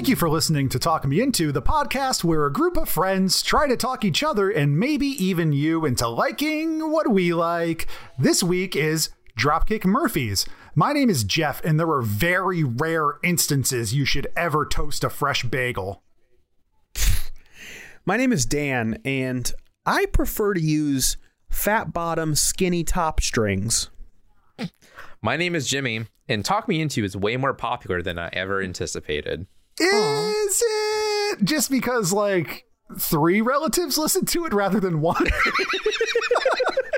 Thank you for listening to Talk Me Into, the podcast where a group of friends try to talk each other and maybe even you into liking what we like. This week is Dropkick Murphys. My name is Jeff, and there are very rare instances you should ever toast a fresh bagel. My name is Dan, and I prefer to use fat bottom, skinny top strings. My name is Jimmy, and Talk Me Into is way more popular than I ever anticipated. Is it just because, like, three relatives listen to it rather than one?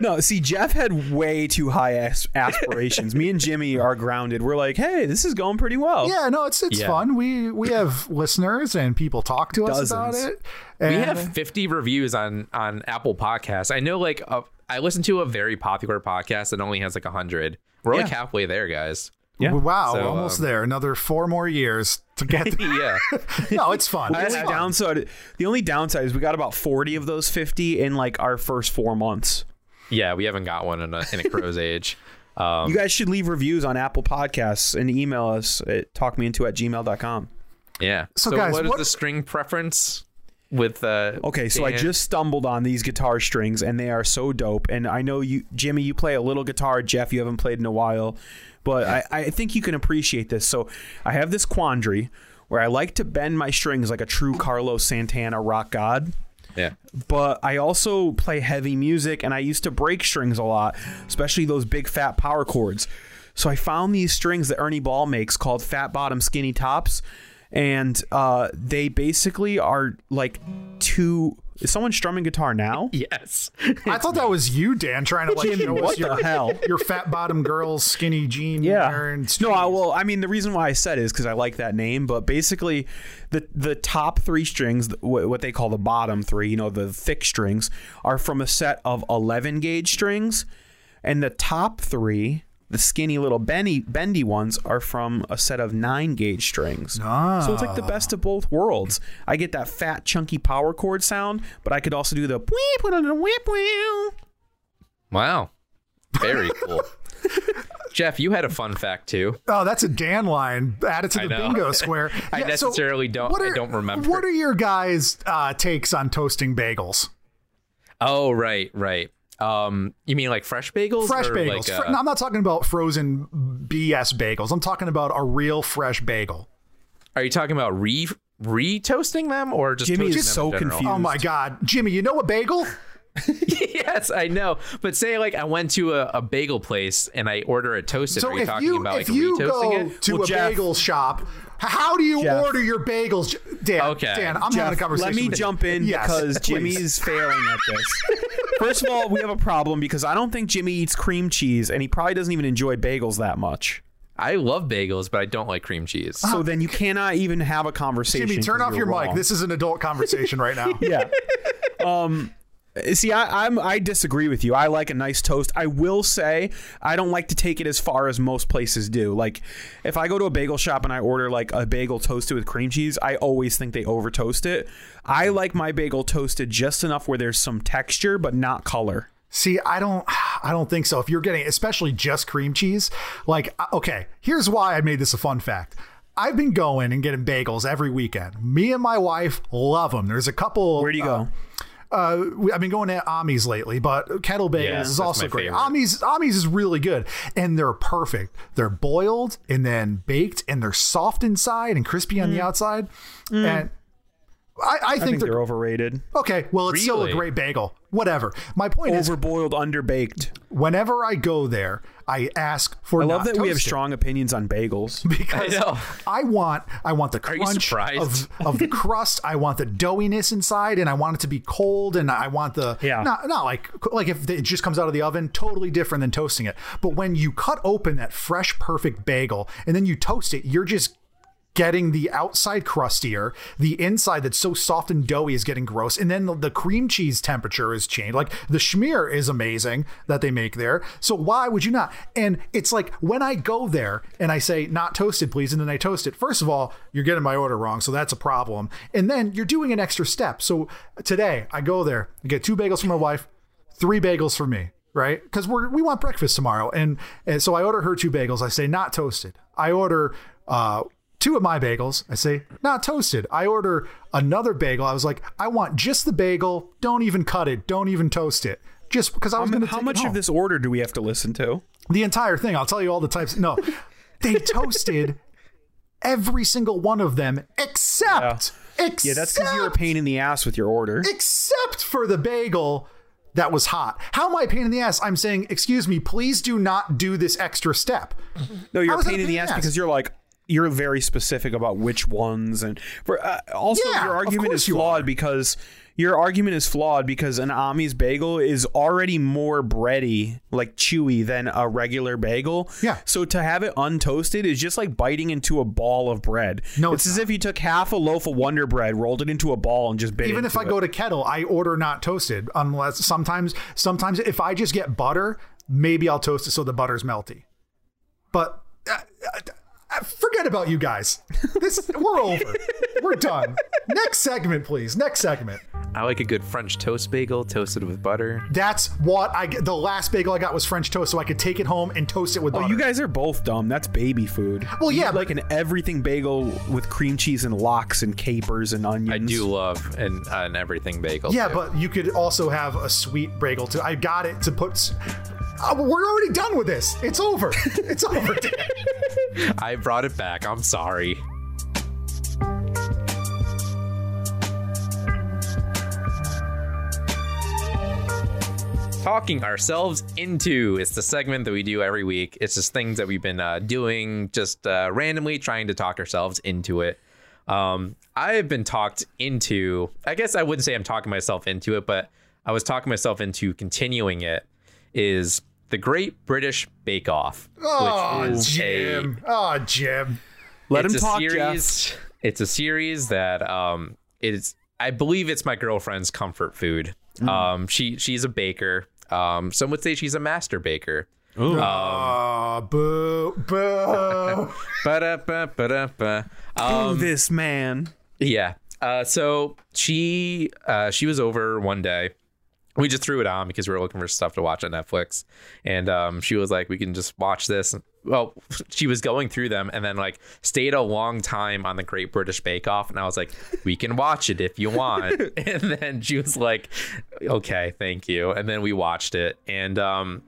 No, see, Jeff had way too high as- aspirations. Me and Jimmy are grounded. We're like, hey, this is going pretty well. yeah, no, it's it's Yeah. fun. We we have listeners and people talk to us about Dozens. it. We have 50 reviews on on Apple Podcasts. I know, like, uh, I listen to a very popular podcast that only has like 100. We're like Yeah. halfway there, guys. Yeah. Wow, So, almost um, there. Another four more years to get there. yeah. no, it's fun. The only downside, the only downside is we got about 40 of those 50 in like our first four months. Yeah, we haven't got one in a, in a crow's age. Um, You guys should leave reviews on Apple Podcasts and email us at talkmeinto at gmail.com. yeah. So, So, guys, what is what- the string preference with uh Okay, so I just stumbled on these guitar strings and they are so dope. And I know you, Jimmy, you play a little guitar. Jeff, you haven't played in a while, but I, I think you can appreciate this. So I have this quandary where I like to bend my strings like a true Carlos Santana rock god. Yeah. but I also play heavy music and I used to break strings a lot, especially those big fat power chords. So I found these strings that Ernie Ball makes called fat bottom skinny tops and uh, they basically are like two is someone strumming guitar now? Yes. I thought that was you, Dan, trying to like Jimmy, show us what the your, hell? your fat bottom girls, skinny jean wearing No, I, streets. well, I mean, the reason why I said it is because I like that name. But basically, the the top three strings, what they call the bottom three, you know, the thick strings, are from a set of eleven gauge strings, and the top three, the skinny little bendy bendy ones, are from a set of nine gauge strings. So it's like the best of both worlds. I get that fat, chunky power chord sound, but I could also do the. Wow. Very cool. Jeff, you had a fun fact too. Oh, that's a Dan line. Add it to the bingo square. I so necessarily don't- what I don't remember. What are your guys' uh, takes on toasting bagels? Oh, right, right. Um, you mean like fresh bagels? Fresh or bagels. Like, Fr- uh, no, I'm not talking about frozen BS bagels. I'm talking about a real fresh bagel. are you talking about re re toasting them or just Jimmy toasting is so confused. Oh my God, Jimmy, you know a bagel? yes, I know. But say like I went to a, a bagel place and I order a toasted. So are you if talking you about if like you retoasting go it? to Well, a Jeff- bagel shop, how do you Jeff- order your bagels? Dan, Okay. Dan, I'm Jeff, having a conversation. Let me with you. jump in Yes, because please. Jimmy's failing at this. First of all, we have a problem because I don't think Jimmy eats cream cheese, and he probably doesn't even enjoy bagels that much. I love bagels, but I don't like cream cheese. So then you cannot even have a conversation. Jimmy, turn off you're your mic. This is an adult conversation right now. yeah. Um. See, I, I'm I disagree with you. I like a nice toast. I will say I don't like to take it as far as most places do. Like, if I go to a bagel shop and I order like a bagel toasted with cream cheese, I always think they over toast it. I like my bagel toasted just enough where there's some texture but not color. See, I don't I don't think so. If you're getting especially just cream cheese, like uh, okay, here's why I made this a fun fact. I've been going and getting bagels every weekend. Me and my wife love them. There's a couple Where do you go? Uh, I've been going to Ami's lately, but Kettle Bagels Yeah, is also great. favorite. Ami's Ami's is really good, and they're perfect. They're boiled and then baked, and they're soft inside and crispy on the outside. And I, I, think, I think they're, they're overrated. okay. Well, it's still a great bagel. Whatever. My point is, Overboiled, underbaked. whenever I go there, I ask for. I love not that we have toasted. strong opinions on bagels. because I know. I want I want the crunch of, of the crust. I want the doughiness inside, and I want it to be cold, and I want the Yeah. not not like like if it just comes out of the oven, totally different than toasting it. But when you cut open that fresh, perfect bagel and then you toast it, you're just getting the outside crustier, the inside that's so soft and doughy is getting gross, and then the, the cream cheese temperature is changed. Like the schmear is amazing that they make there. So why would you not? And it's like when I go there and I say not toasted, please, and then I toast it. First of all, you're getting my order wrong, so that's a problem. And then you're doing an extra step. So today I go there, I get two bagels for my wife, three bagels for me. Right, because we're we want breakfast tomorrow, and and so I order her two bagels. I say not toasted. I order uh, two of my bagels. I say, not toasted. I order another bagel. I was like, I want just the bagel. Don't even cut it. Don't even toast it. Just because I was going to How much of this order do we have to listen to? The entire thing. I'll tell you all the types. No, they toasted every single one of them except, except Yeah, that's because you're a pain in the ass with your order. except for the bagel that was hot. How am I a pain in the ass? I'm saying, excuse me, please do not do this extra step. No, you're a is that pain in the ass ass? because you're like you're very specific about which ones and for uh, also Yeah, your argument is flawed because your argument is flawed because an Ami's bagel is already more bready, like chewy than a regular bagel. Yeah. So to have it untoasted is just like biting into a ball of bread. No, it's, it's as if you took half a loaf of Wonder Bread, rolled it into a ball, and just bit Even if I it. go to kettle, I order not toasted unless sometimes sometimes if I just get butter, maybe I'll toast it so the butter's melty. But uh, uh, forget about you guys. This we're over. We're done. Next segment, please. Next segment. I like a good French toast bagel toasted with butter. That's what I get. The last bagel I got was French toast, so I could take it home and toast it with Oh, butter. you guys are both dumb. That's baby food. Well, You yeah, need, like an everything bagel with cream cheese and lox and capers and onions. I do love an, an everything bagel. Yeah, too. but you could also have a sweet bagel too. I got it to put. Uh, we're already done with this. It's over. It's over. I brought it back. I'm sorry. Talking ourselves into it's the segment that we do every week. It's just things that we've been uh, doing, just uh, randomly trying to talk ourselves into it. Um, I have been talked into. I guess I wouldn't say I'm talking myself into it, but I was talking myself into continuing it. Is the Great British Bake Off, Oh, which is a Jim. Oh, Jim. Let it's him a talk, series. Jeff. It's a series that um is I believe it's my girlfriend's comfort food. Mm. Um she she's a baker. Um some would say she's a master baker. Ooh. Oh, boo, boo. Ba-da-ba, ba-da-ba. Um this man. yeah. Uh so she uh she was over one day. We just threw it on because we were looking for stuff to watch on Netflix. And um she was like, we can just watch this. Well, she was going through them and then like stayed a long time on the Great British Bake Off. And I was like, we can watch it if you want. and then she was like, okay, thank you. And then we watched it. And um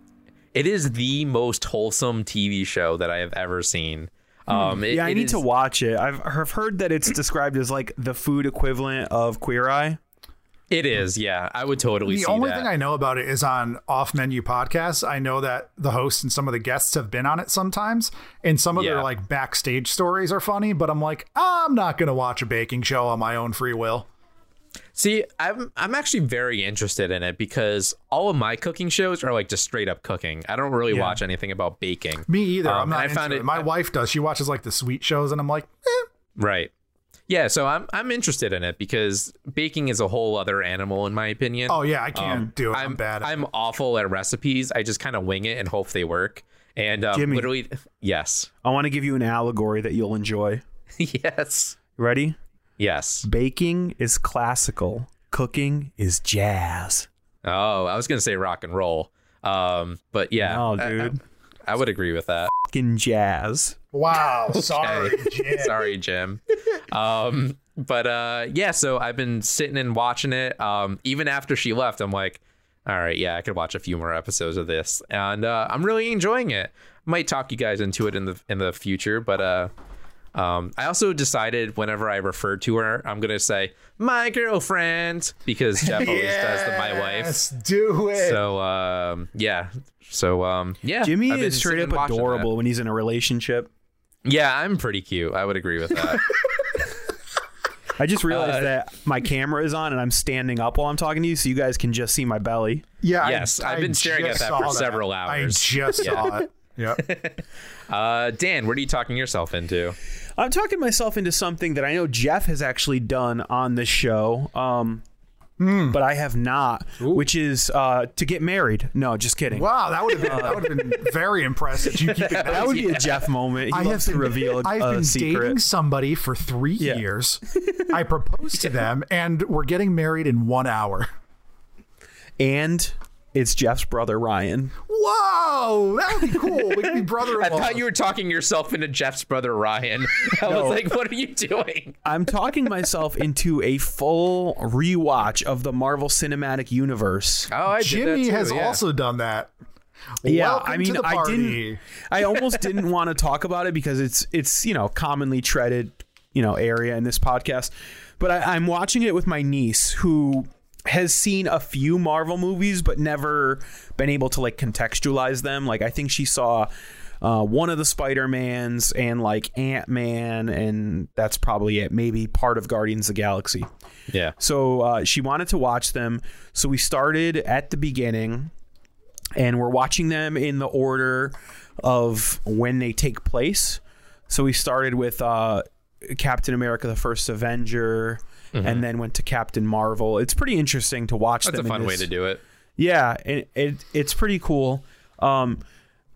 it is the most wholesome TV show that I have ever seen. Um, it- Yeah, I need is- to watch it. I've, I've heard that it's described as like the food equivalent of Queer Eye. It is, yeah. I would totally The only that. thing I know about it is on off menu podcasts. I know that the hosts and some of the guests have been on it sometimes, and some of Yeah. their like backstage stories are funny. But I'm like, I'm not gonna watch a baking show on my own free will. See, I'm I'm actually very interested in it because all of my cooking shows are like just straight up cooking. I don't really watch anything about baking. Me either. Um, I'm not I found it. it- My I- wife does. She watches like the sweet shows, and I'm like, eh. Right. Yeah, so I'm I'm interested in it because baking is a whole other animal in my opinion. oh yeah, I can't do it. I'm, I'm bad. At I'm awful at recipes. I just kind of wing it and hope they work. And um, Jimmy. literally, yes, I want to give you an allegory that you'll enjoy. yes, Ready? yes. Baking is classical. Cooking is jazz. Oh, I was gonna say rock and roll. Um, but yeah, No, I- dude. I, I would agree with that. Fucking jazz. Wow. Sorry, Jim. Sorry, Jim. um, but uh, yeah, so I've been sitting and watching it. Um, even after she left, I'm like, all right, yeah, I could watch a few more episodes of this, and uh, I'm really enjoying it. Might talk you guys into it in the in the future, but uh, Um, I also decided whenever I refer to her, I'm gonna say my girlfriend because Jeff always does the my wife. Yes, do it. So um, yeah, so um, yeah, Jimmy is straight up watching that. adorable when he's in a relationship. Yeah, I'm pretty cute. I would agree with that. I just realized Uh, that my camera is on and I'm standing up while I'm talking to you, so you guys can just see my belly. yeah, yes, I've been staring at that saw for several hours. I just saw it. Yep. uh, Dan, what are you talking yourself into? I'm talking myself into something that I know Jeff has actually done on this show, um, Hmm. but I have not, which is uh, to get married. No, just kidding. Wow, that would have been that would have been very impressive. You keep it That would be a Jeff moment. He I have to been, reveal a, I've a been secret. dating somebody for three Yeah. years. I proposed to them, and we're getting married in one hour. and it's Jeff's brother Ryan. Whoa, that would be cool. We could be I brother-in-law. thought you were talking yourself into Jeff's brother Ryan. I No. was like, what are you doing? I'm talking myself into a full rewatch of the Marvel Cinematic Universe. Oh, I Jimmy has also done that. Yeah, Welcome I mean, to the I didn't. I almost didn't want to talk about it because it's it's you know commonly treaded you know area in this podcast, but I, I'm watching it with my niece who has seen a few Marvel movies but never been able to like contextualize them. Like I think she saw. Uh, one of the Spider Mans and like Ant Man, and that's probably it. Maybe part of Guardians of the Galaxy. Yeah. So uh, she wanted to watch them. So we started at the beginning, and we're watching them in the order of when they take place. So we started with uh, Captain America: The First Avenger, and then went to Captain Marvel. It's pretty interesting to watch. Mm-hmm. That's a fun way to do it. yeah, it, it it's pretty cool. Um,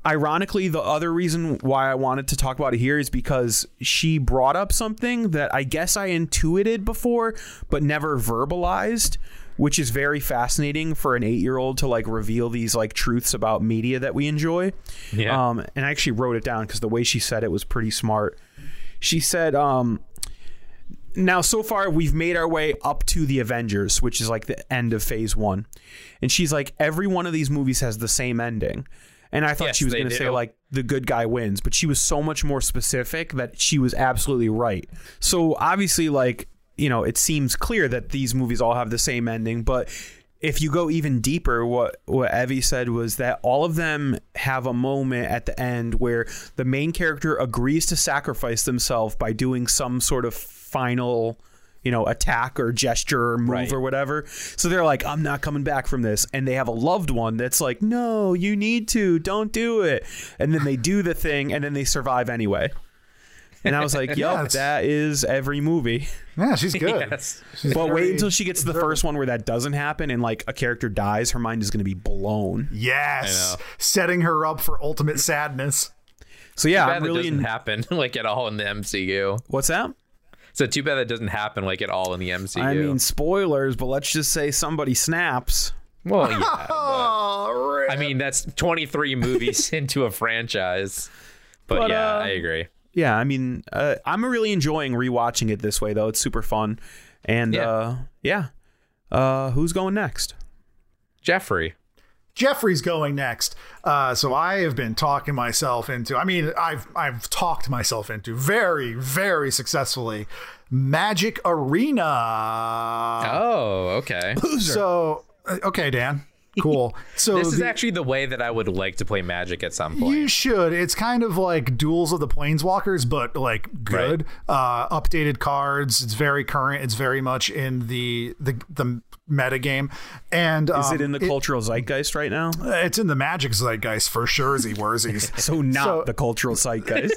ironically, the other reason why I wanted to talk about it here is because she brought up something that I guess I intuited before, but never verbalized, which is very fascinating for an eight year old to like reveal these like truths about media that we enjoy. Yeah. Um, and I actually wrote it down because the way she said it was pretty smart. She said, um, now so far we've made our way up to the avengers which is like the end of phase one. And she's like every one of these movies has the same ending. And i thought Yes, she was going to say like the good guy wins but she was so much more specific that she was absolutely right. So obviously like you know it seems clear that these movies all have the same ending but if you go even deeper, what what Evie said was that all of them have a moment at the end where the main character agrees to sacrifice themselves by doing some sort of final, you know, attack or gesture or move Right. or whatever. So they're like, I'm not coming back from this. And they have a loved one that's like, No, you need to, don't do it. And then they do the thing and then they survive anyway. And I was like, Yeah, that is every movie. Yeah, she's good. Yes. She's But very- wait until she gets to the first one where that doesn't happen and like a character dies, her mind is going to be blown. Yes, setting her up for ultimate sadness. So yeah, I'm that really doesn't in. happen like at all in the MCU. What's that? So too bad that doesn't happen like at all in the MCU. I mean, spoilers, but let's just say somebody snaps. well, yeah. but- Oh, I mean, that's 23 movies into a franchise. But, But, yeah, uh, I agree. Yeah, I mean, uh, I'm really enjoying rewatching it this way though. It's super fun, and Yeah. uh, yeah. Uh, who's going next? Jeffrey. Jeffrey's going next. Uh, so I have been talking myself into. I mean, I've I've talked myself into very very successfully. Magic Arena. Oh, okay. So uh, okay, Dan. Cool. So This is the- actually the way that I would like to play Magic at some point. You should. It's kind of like Duels of the Planeswalkers, but like good. Uh, updated cards. It's very current. It's very much in the the the meta game. And Is um, it in the cultural zeitgeist right now? It's in the Magic zeitgeist for sure. Z Worzies. So not So- the cultural zeitgeist.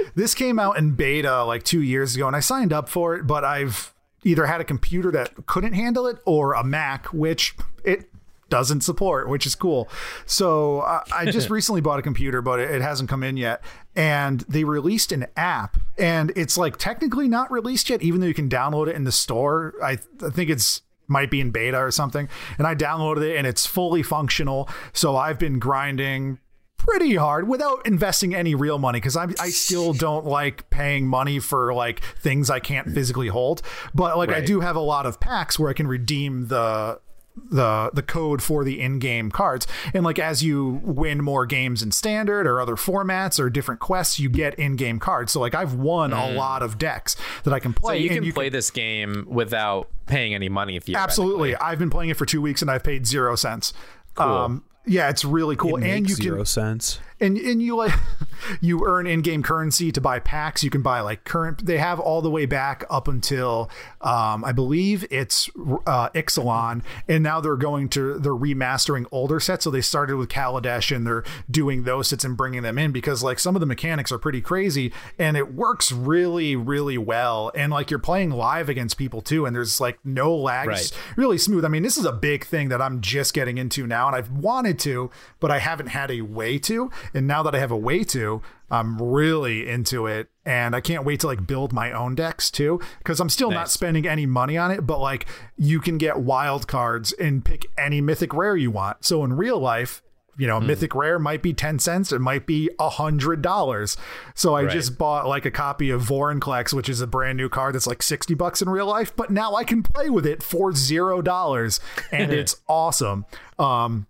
this came out in beta like two years ago, and I signed up for it, but I've either had a computer that couldn't handle it or a Mac, which it doesn't support, which is cool. So uh, I just recently bought a computer, but it, it hasn't come in yet. And they released an app, and it's like technically not released yet, even though you can download it in the store. I, I think it's might be in beta or something. And I downloaded it, and it's fully functional. So I've been grinding pretty hard without investing any real money because I I still don't like paying money for like things I can't physically hold. But like I do have a lot of packs where I can redeem the the the code for the in-game cards. And like as you win more games in standard or other formats or different quests you get in-game cards. So like i've won a lot of decks that i can Mm. So play you and can play this game without paying any money if you absolutely. i've been playing it for two weeks and i've paid zero cents. Um yeah it's really cool. It and makes you can zero sense. And and you like you earn in-game currency to buy packs. You can buy like current they have all the way back up until um i believe it's uh ixalan. And now they're going to they're remastering older sets. So they started with kaladesh and they're doing those sets and bringing them in because like some of the mechanics are pretty crazy and it works really really well. And like you're playing live against people too and there's like no lag. Right. Really smooth. I mean this is a big thing that i'm just getting into now and i've wanted to but i haven't had a way to and now that i have a way to i'm really into it and i can't wait to like build my own decks too because i'm still not spending any money on it but like you can get wild cards and pick any mythic rare you want so in real life you know, mythic rare might be 10 cents. It might be a hundred dollars. So I Right. just bought like a copy of Vorinclex, which is a brand new card that's like 60 bucks in real life, but now I can play with it for zero dollars and it's awesome. Um,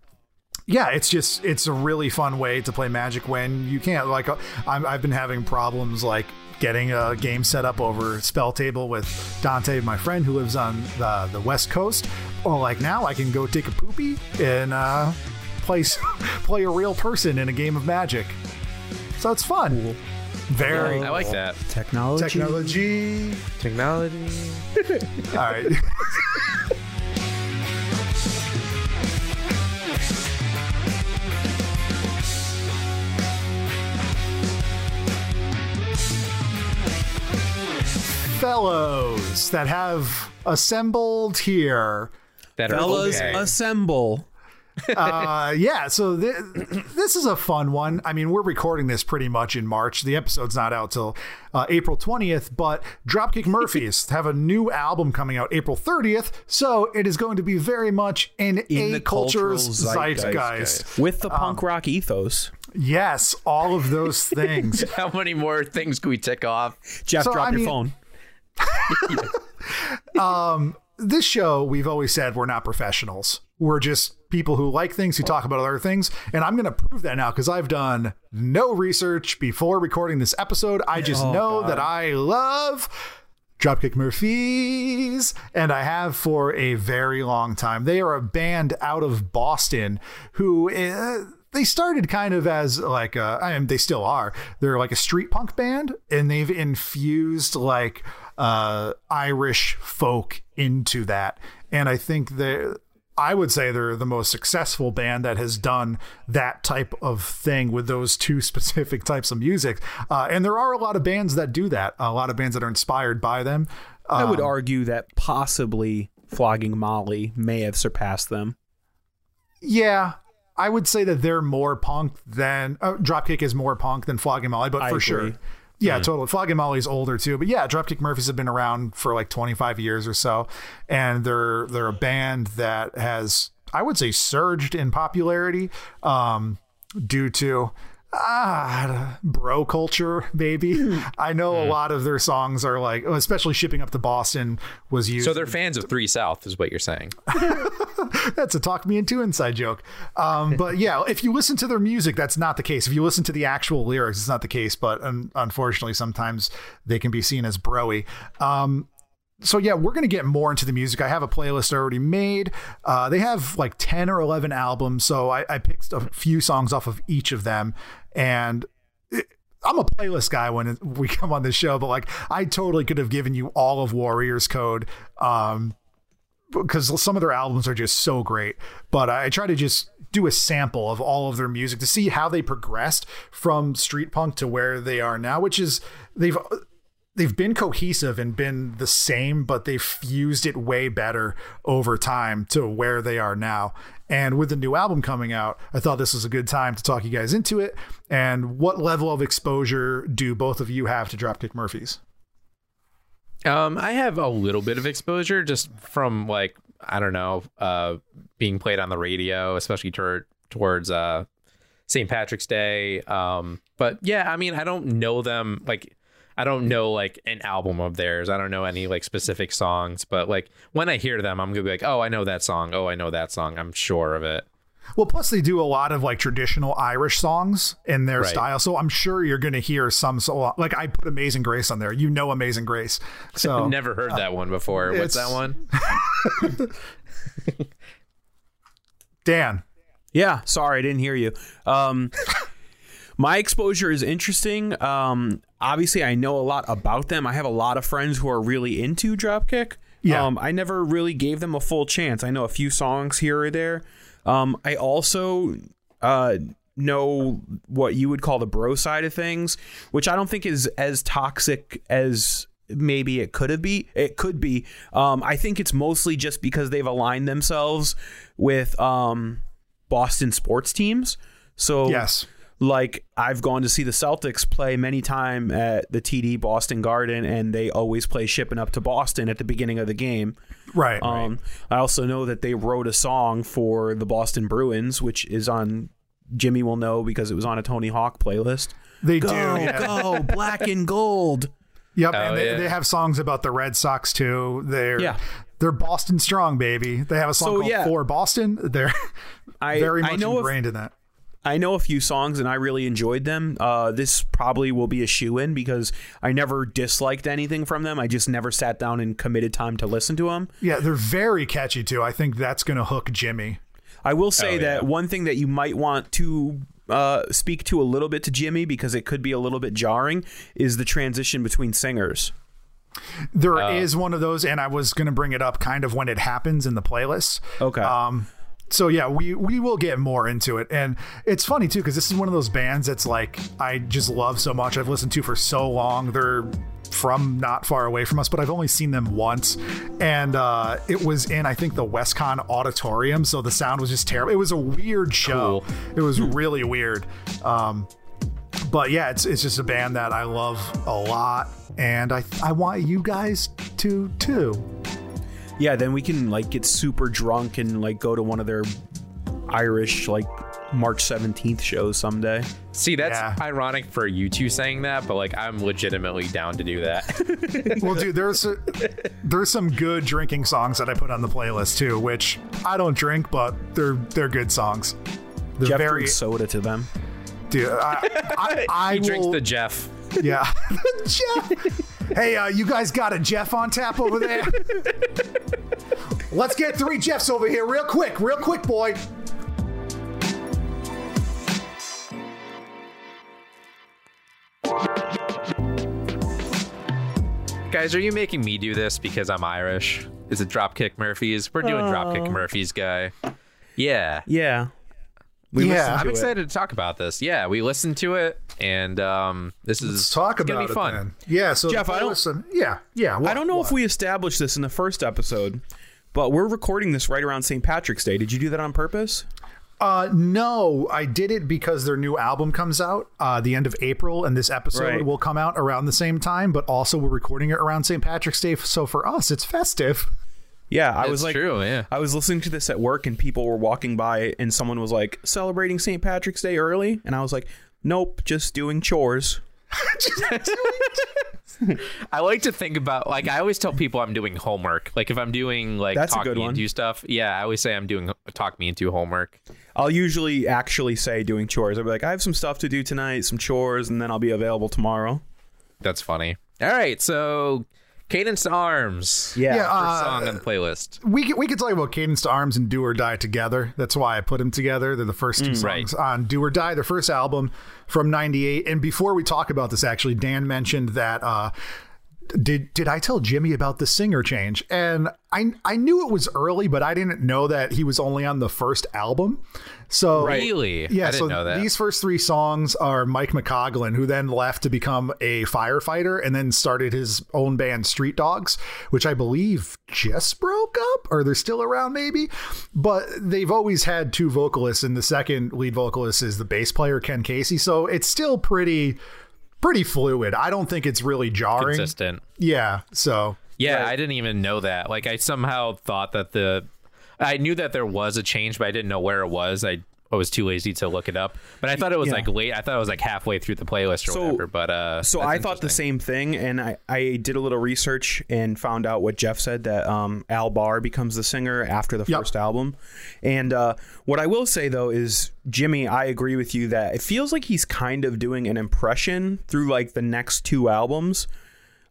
yeah, it's just it's a really fun way to play Magic when you can't. Like, uh, I'm, I've been having problems like getting a game set up over Spell Table with Dante, my friend who lives on the the West Coast. Or like now, I can go take a poopy and uh, play play a real person in a game of Magic. So it's fun. Very I like that Technology. technology. technology. All right. Fellows that have assembled here. That are Fellas, okay. assemble. Uh, yeah, so th- this is a fun one. I mean, we're recording this pretty much in March. The episode's not out till uh, April 20th, but Dropkick Murphys have a new album coming out April 30th, so it is going to be very much in, In a the cultural culture's zeitgeist. zeitgeist. With the punk rock ethos. Yes, all of those things. How many more things can we tick off? Jeff, So, drop I your mean- phone. this show, we've always said we're not professionals. We're just people who like things, who talk about other things. And I'm going to prove that now because I've done no research before recording this episode. I just Oh, know that I love Dropkick Murphys, and I have for a very long time. They are a band out of Boston who. Uh, they started kind of as like a, I mean, they still are. They're like a street punk band, and they've infused like uh, Irish folk into that. And I think they, I would say they're the most successful band that has done that type of thing with those two specific types of music. Uh, and there are a lot of bands that do that. A lot of bands that are inspired by them. I would Um, argue that possibly Flogging Molly may have surpassed them. Yeah, I would say that they're more punk than uh, Dropkick is more punk than Flogging Molly, but I for agree. sure. Yeah, totally. Flogging Molly's older too, but yeah, Dropkick Murphys have been around for like 25 years or so, and they're they're a band that has I would say surged in popularity um, due to ah bro culture maybe i know a lot of their songs are like especially shipping up to boston was used So they're fans of Three South, is what you're saying. that's a talk me into inside joke. Um, but yeah, if you listen to their music, that's not the case. If you listen to the actual lyrics, it's not the case. But un- unfortunately, sometimes they can be seen as broy. Um, so yeah, we're gonna get more into the music. I have a playlist already made. Uh, they have like ten or eleven albums, so I, I picked a few songs off of each of them, and I'm a playlist guy when we come on this show, but like I totally could have given you all of Warriors Code. Um, because some of their albums are just so great. But I try to just do a sample of all of their music to see how they progressed from street punk to where they are now, which is they've they've been cohesive and been the same, but they've fused it way better over time to where they are now. And with the new album coming out, I thought this was a good time to talk you guys into it. And what level of exposure do both of you have to Dropkick Murphys? Um, I have a little bit of exposure just from like I don't know, uh, being played on the radio, especially toward towards uh, St. Patrick's Day. Um, but yeah, I mean, I don't know them like. I don't know like an album of theirs. I don't know any like specific songs, but like when I hear them, I'm gonna be like, oh, I know that song. Oh, I know that song. I'm sure of it. Well, plus they do a lot of like traditional Irish songs in their Right. style, so I'm sure you're going to hear some. So, like I put Amazing Grace on there. You know Amazing Grace. So Never heard that one before. What's that one? Dan, Yeah, sorry, I didn't hear you. Um, my exposure is interesting. Um, obviously, I know a lot about them. I have a lot of friends who are really into Dropkick. Yeah. Um, I never really gave them a full chance. I know a few songs here or there. Um, I also uh, know what you would call the bro side of things, which I don't think is as toxic as maybe it could have be. It could be. Um, I think it's mostly just because they've aligned themselves with um, Boston sports teams. So yes, like I've gone to see the Celtics play many time at the TD Boston Garden, and they always play shipping up to Boston at the beginning of the game. right. Um, I also know that they wrote a song for the Boston Bruins, which is on Jimmy will know because it was on a Tony Hawk playlist. they Go, do. yeah. go, black and gold. Yep, Oh, and they, yeah. they have songs about the Red Sox too. They're Yeah. they're Boston strong, baby. They have a song So, called yeah. "For Boston." They're I very I much know of, ingrained in that. I know a few songs and I really enjoyed them. Uh, this probably will be a shoe in because I never disliked anything from them. I just never sat down and committed time to listen to them. Yeah, they're very catchy too. I think that's going to hook Jimmy. I will say Oh, that yeah. one thing that you might want to uh, speak to a little bit to Jimmy because it could be a little bit jarring is the transition between singers. There is one of those, and I was going to bring it up kind of when it happens in the playlist. Okay. Um, so yeah, we we will get more into it, and it's funny too because this is one of those bands that's like I just love so much. I've listened to for so long. They're from not far away from us, but I've only seen them once, and uh, it was in I think the WestCon auditorium, so the sound was just terrible. It was a weird show. Cool. It was really weird. Um, but yeah, it's it's just a band that I love a lot, and I I want you guys to too. Yeah, then we can like get super drunk and like go to one of their Irish like March 17th shows someday. See, that's Yeah. ironic for you two saying that, but like I'm legitimately down to do that. Well, dude, there's a, there's some good drinking songs that I put on the playlist too, which I don't drink, but they're they're good songs. They're Jeff very soda to them. dude. I, I, I he drinks the Jeff. yeah. Jeff. Hey, uh, you guys got a Jeff on tap over there? Let's get three Jeffs over here, real quick, real quick, boy. Guys, are you making me do this because I'm Irish? Is it Dropkick Murphys? We're doing Dropkick Murphys, guy. Yeah. Yeah. We Yeah. listened I'm to it. excited to talk about this. Yeah, we listened to it, and um, this is Let's talk it's gonna about be it fun. then. Yeah. So Jeff, I don't- playlist- Yeah. Yeah. I don't know if we established this in the first episode, but we're recording this right around St. Patrick's Day. Did you do that on purpose? Uh, no, I did it because their new album comes out uh, the end of April, and this episode Right. will come out around the same time. But also, we're recording it around St. Patrick's Day, so for us, it's festive. Yeah, I It's was like, true, yeah. I was listening to this at work, and people were walking by, and someone was like celebrating St. Patrick's Day early, and I was like, nope, just doing chores. I like to think about like I always tell people I'm doing homework. Like if I'm doing like That's talk me one. into stuff, yeah, I always say I'm doing talk me into homework. I'll usually actually say doing chores. I'll be like, I have some stuff to do tonight, some chores, and then I'll be available tomorrow. That's funny. All right, so Cadence to Arms. Yeah. Yeah, First uh, song on the playlist. We can, we could talk about Cadence to Arms and Do or Die together. That's why I put them together. They're the first two Mm, right. songs on Do or Die, their first album from '98. And before we talk about this, actually, Dan mentioned that. Uh, did did I tell Jimmy about the singer change? And I I knew it was early, but I didn't know that he was only on the first album. So Really? yeah. I didn't so know that. these first three songs are Mike McColgan, who then left to become a firefighter and then started his own band Street Dogs, which I believe just broke up, or they're still around maybe. But they've always had two vocalists, and the second lead vocalist is the bass player Ken Casey. So it's still pretty pretty fluid. I don't think it's really jarring. Consistent. Yeah. So Yeah, I didn't even know that. Like I somehow thought that the I knew that there was a change, but I didn't know where it was. I I was too lazy to look it up. But I thought it was Yeah. like late. I thought it was like halfway through the playlist or So- whatever. But uh, So I thought the same thing, and I, I did a little research and found out what Jeff said that um, Al Barr becomes the singer after the Yep. first album. And uh, what I will say though is, Jimmy, I agree with you that it feels like he's kind of doing an impression through like the next two albums.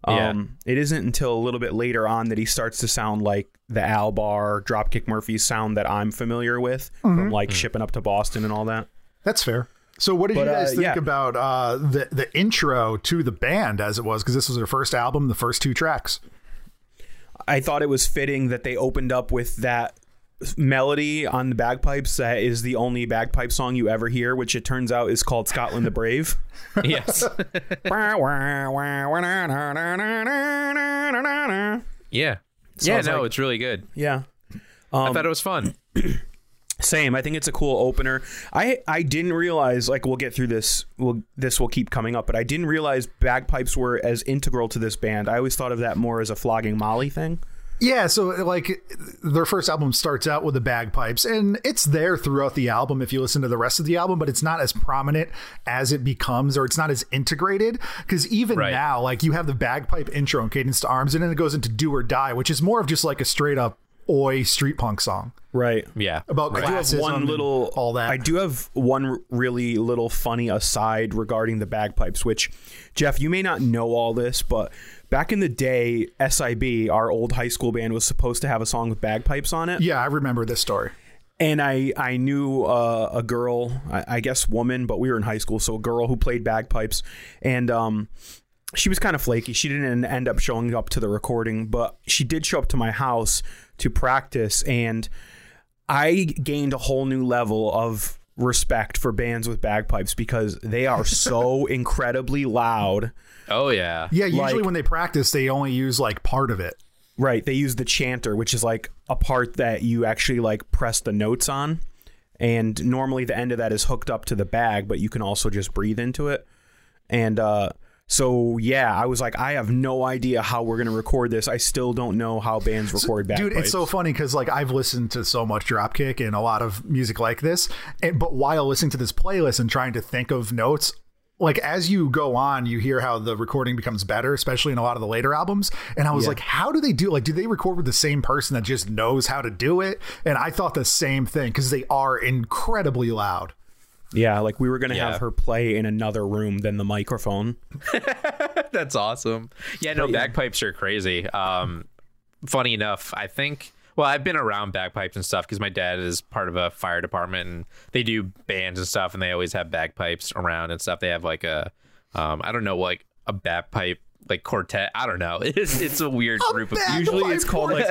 Yeah. Um, It isn't until a little bit later on that he starts to sound like the Al Barr, Dropkick Murphys sound that I'm familiar with from like shipping up to Boston and all that. That's fair. So, what did But, you guys uh, think yeah. about uh, the the intro to the band as it was? Because this was their first album, the first two tracks. I thought it was fitting that they opened up with that melody on the bagpipes that is the only bagpipe song you ever hear, which it turns out is called Scotland the Brave. yes, yeah. yeah, So yeah. No, like- it's really good. Um, I thought it was fun. Same. I think it's a cool opener. I I didn't realize like we'll get through this. We'll this will keep coming up, but I didn't realize bagpipes were as integral to this band. I always thought of that more as a flogging Molly thing. Yeah, so like their first album starts out with the bagpipes, and it's there throughout the album if you listen to the rest of the album, but it's not as prominent as it becomes, or it's not as integrated. Because even Right. now, like you have the bagpipe intro and Cadence to Arms, and then it goes into Do or Die, which is more of just like a straight up oi street punk song Right. Yeah, about I do have classism one little all that. I do have one really little funny aside regarding the bagpipes. Which, Jeff, you may not know all this, but back in the day, SIB, our old high school band, was supposed to have a song with bagpipes on it. yeah, I remember this story. and I I knew uh, a girl, I, I guess woman, but we were in high school, so a girl who played bagpipes, and um, she was kind of flaky. She didn't end up showing up to the recording, but she did show up to my house to practice, and I gained a whole new level of respect for bands with bagpipes because they are so incredibly loud. Oh yeah. Yeah, usually Like- when they practice, they only use like part of it. Right. They use the chanter, which is like a part that you actually like press the notes on. And normally the end of that is hooked up to the bag, but you can also just breathe into it. And uh so yeah, I was like, I have no idea how we're gonna record this. I still don't know how bands record bagpipes. Dude, it's so funny because like I've listened to so much Dropkick and a lot of music like this, and, but while listening to this playlist and trying to think of notes, like as you go on, you hear how the recording becomes better, especially in a lot of the later albums. And I was like, how do they do? Like, do they record with the same person that just knows how to do it? And I thought the same thing because they are incredibly loud. Yeah, like we were gonna Yeah. have her play in another room than the microphone. That's awesome. Yeah, no, But, yeah. bagpipes are crazy. Um, funny enough, I think. Well, I've been around bagpipes and stuff because my dad is part of a fire department and they do bands and stuff, and they always have bagpipes around and stuff. They have like a, um, I don't know, like a bagpipe like quartet. I don't know. It's it's a weird group of Usually it's called like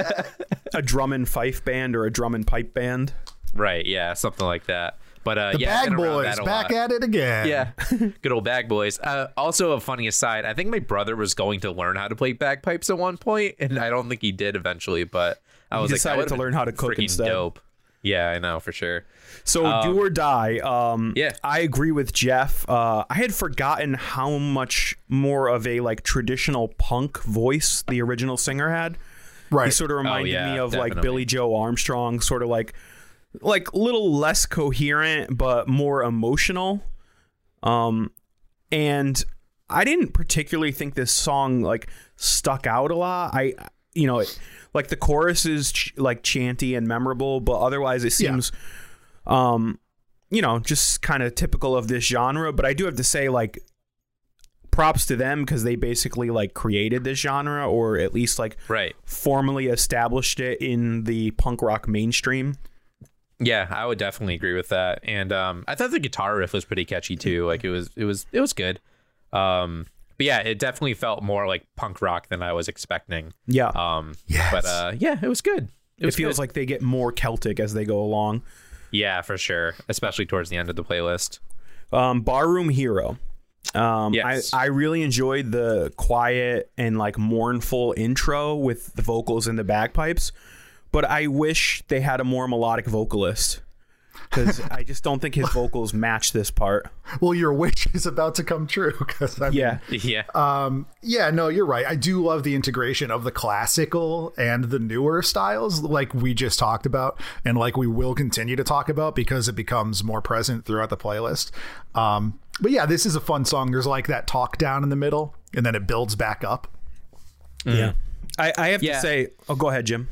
a drum and fife band or a drum and pipe band. right, yeah, something like that. But uh, The yeah, Bag Boys back lot. at it again. Yeah, good old bag boys. Uh, also, a funny aside: I think my brother was going to learn how to play bagpipes at one point, and I don't think he did eventually. But I was like, that decided would've to learn how to cook freaking instead. Dope. Yeah, I know for sure. So do or die. Um, yeah. I agree with Jeff. Uh, I had forgotten how much more of a like traditional punk voice the original singer had. Right. He sort of reminded yeah, me of like definitely. Billie Joe Armstrong, sort of like like a little less coherent but more emotional. Um, and I didn't particularly think this song like stuck out a lot. I you know it, like the chorus is ch- like chanty and memorable, but otherwise it Yeah. seems um you know just kind of typical of this genre. But I do have to say like props to them because they basically like created this genre or at least like Right. formally established it in the punk rock mainstream. Yeah, I would definitely agree with that. And um, I thought the guitar riff was pretty catchy too. Like it was, it was, it was good. Um, but yeah, it definitely felt more like punk rock than I was expecting. Yeah. Um, Yes. but uh, yeah, it was good. It, it was feels good. like they get more Celtic as they go along. yeah, for sure, especially towards the end of the playlist. Um, Barroom Hero. Um, Yes. I, I really enjoyed the quiet and like mournful intro with the vocals and the bagpipes, but I wish they had a more melodic vocalist. because I just don't think his vocals match this part. Well, your wish is about to come true because I mean, Yeah, Yeah. Um, yeah, no, you're right. I do love the integration of the classical and the newer styles, like we just talked about, and like we will continue to talk about because it becomes more present throughout the playlist. Um, but yeah, this is a fun song. There's like that talk down in the middle, and then it builds back up. yeah. I, I have Yeah. to say, oh, go ahead, Jim.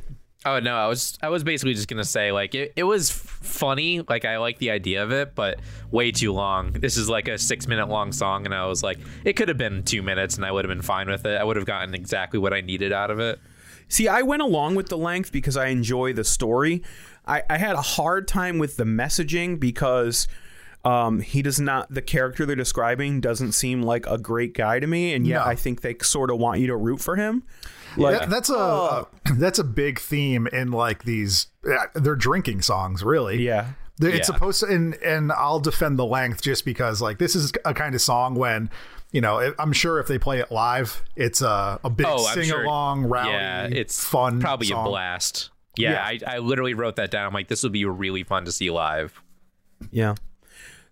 Oh no, I was I was basically just gonna say like it, it was funny, like I like the idea of it, but way too long. This is like a six minute long song, and I was like, it could have been two minutes, and I would have been fine with it. I would have gotten exactly what I needed out of it. See, I went along with the length because I enjoy the story. I, I had a hard time with the messaging because um, he does not, the character they're describing doesn't seem like a great guy to me. And yet No. I think they sort of want you to root for him. Like, That, that's a that's a big theme in like these. uh, They're drinking songs, really. yeah. It's Yeah. supposed to, and and I'll defend the length just because like this is a kind of song when you know I'm sure if they play it live, it's a a big Oh, I'm sing sure- along, rowdy, yeah, it's fun, probably song. a blast. Yeah, Yeah. I, I literally wrote that down. I'm like, this would be really fun to see live. Yeah.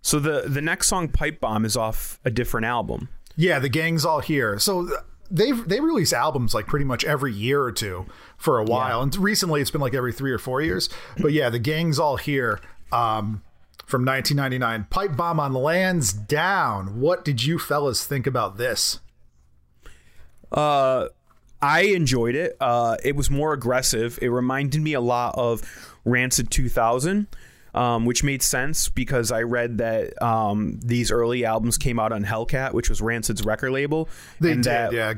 So the, the next song, Pipe Bomb, is off a different album. Yeah, the gang's all here. So th- they've they release albums like pretty much every year or two for a while, and recently it's been like every three or four years. But yeah, the gang's all here. Um, from 1999, Pipe Bomb on Lands Down. What did you fellas think about this? Uh, I enjoyed it. Uh, it was more aggressive. It reminded me a lot of Rancid 2000, um, which made sense because I read that um, these early albums came out on Hellcat, which was Rancid's record label. They and did, that yeah.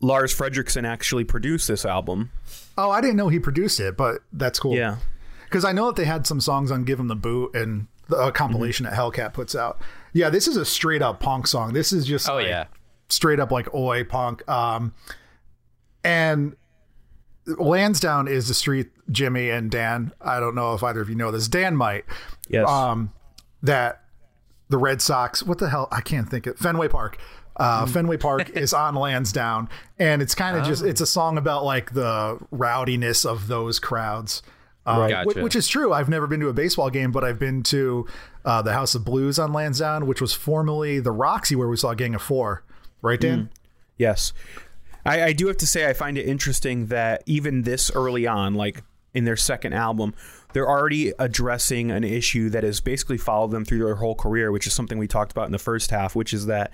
Lars Frederiksen actually produced this album. Oh, I didn't know he produced it, but that's cool. Yeah. because I know that they had some songs on "Give 'Em the Boot" and the a compilation that Hellcat puts out. Yeah, this is a straight up punk song. This is just Oh like, yeah, straight up like oi punk. Um, and Lansdowne is the street Jimmy and Dan. I don't know if either of you know this. Dan might. Yes. Um, that the Red Sox. What the hell? I can't think it. Fenway Park. Uh, Fenway Park is on Lansdowne, and it's kind of just it's a song about like the rowdiness of those crowds. Uh. Gotcha. Which is true. I've never been to a baseball game, but I've been to uh, the House of Blues on Lansdowne, which was formerly the Roxy, where we saw Gang of Four. Right, Dan? Yes. I, I do have to say, I find it interesting that even this early on, like in their second album, they're already addressing an issue that has basically followed them through their whole career, which is something we talked about in the first half, which is that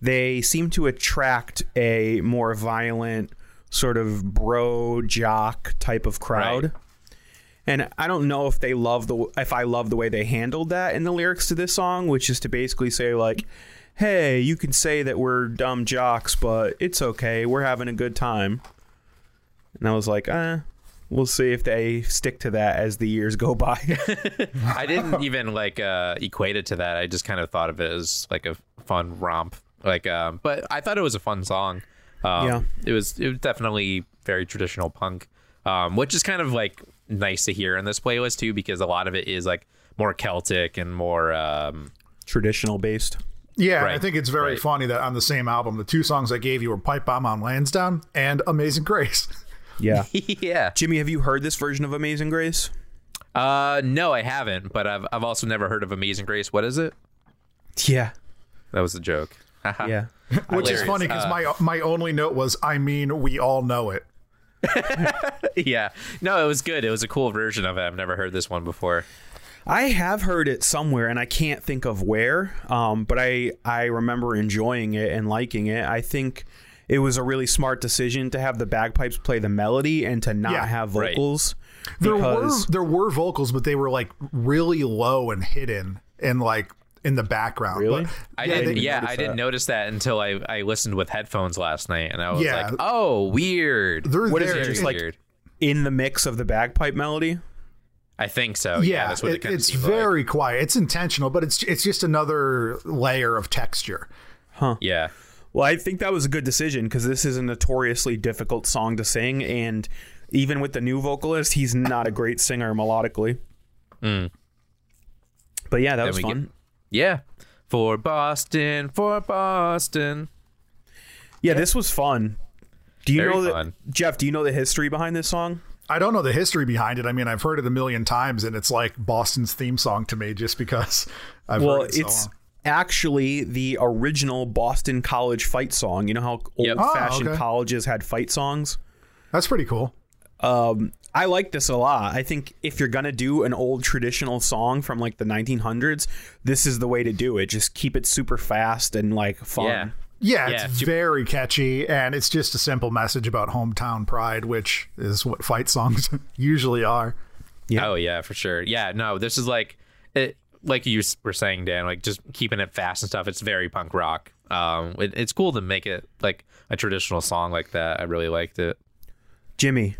they seem to attract a more violent, sort of bro jock type of crowd. Right. And I don't know if they love the if I love the way they handled that in the lyrics to this song, which is to basically say like, "Hey, you can say that we're dumb jocks, but it's okay. We're having a good time." And I was like, "Uh, we'll see if they stick to that as the years go by." I didn't even like uh, equate it to that. I just kind of thought of it as like a fun romp. Like, um, but I thought it was a fun song. Um, Yeah. it was it was definitely very traditional punk, um, which is kind of like nice to hear in this playlist too, because a lot of it is like more Celtic and more. Um, Traditional based. Yeah, and I think it's very right. funny that on the same album, the two songs I gave you were Pipe Bomb on Lansdowne and Amazing Grace. Yeah. yeah. Jimmy, have you heard this version of Amazing Grace? Uh, no, I haven't, but I've I've also never heard of Amazing Grace. What is it? Yeah. That was a joke. Yeah. Which is funny because Uh, my my only note was, I mean, we all know it. yeah. No, it was good. It was a cool version of it. I've never heard this one before. I have heard it somewhere, and I can't think of where. Um, but I I remember enjoying it and liking it. I think it was a really smart decision to have the bagpipes play the melody and to not Yeah, have right. vocals. There were there were vocals, but they were like really low and hidden and like in the background. Really? But, I yeah, didn't. yeah, notice I didn't that. notice that until I, I listened with headphones last night, and I was Yeah. like, "Oh, weird." They're What is there. it, just like- in the mix of the bagpipe melody. I think so. Yeah, yeah, that's what it, it- it's seemed very quiet. It's intentional, but it's it's just another layer of texture. Huh. Yeah. Well, I think that was a good decision because this is a notoriously difficult song to sing, and even with the new vocalist, he's not a great singer melodically. Mm. But yeah, that was we get- fun. Yeah. For Boston, for Boston. Yeah, this was fun. Do you Very know that fun. Jeff? Do you know the history behind this song? I don't know the history behind it. I mean, I've heard it a million times, and it's like Boston's theme song to me, just because I've Well, heard it so it's long. actually the original Boston College fight song. You know how Yep. old fashioned Oh, okay. colleges had fight songs? That's pretty cool. Um, I like this a lot. I think if you're gonna do an old traditional song from like the 1900s, this is the way to do it. Just keep it super fast and like fun. Yeah. Yeah, Yeah, it's you- very catchy, and it's just a simple message about hometown pride, which is what fight songs usually are. Yeah. Oh yeah, for sure. Yeah, no, this is like it like you were saying, Dan, like just keeping it fast and stuff. It's very punk rock. Um, it, it's cool to make it like a traditional song like that. I really liked it. Jimmy,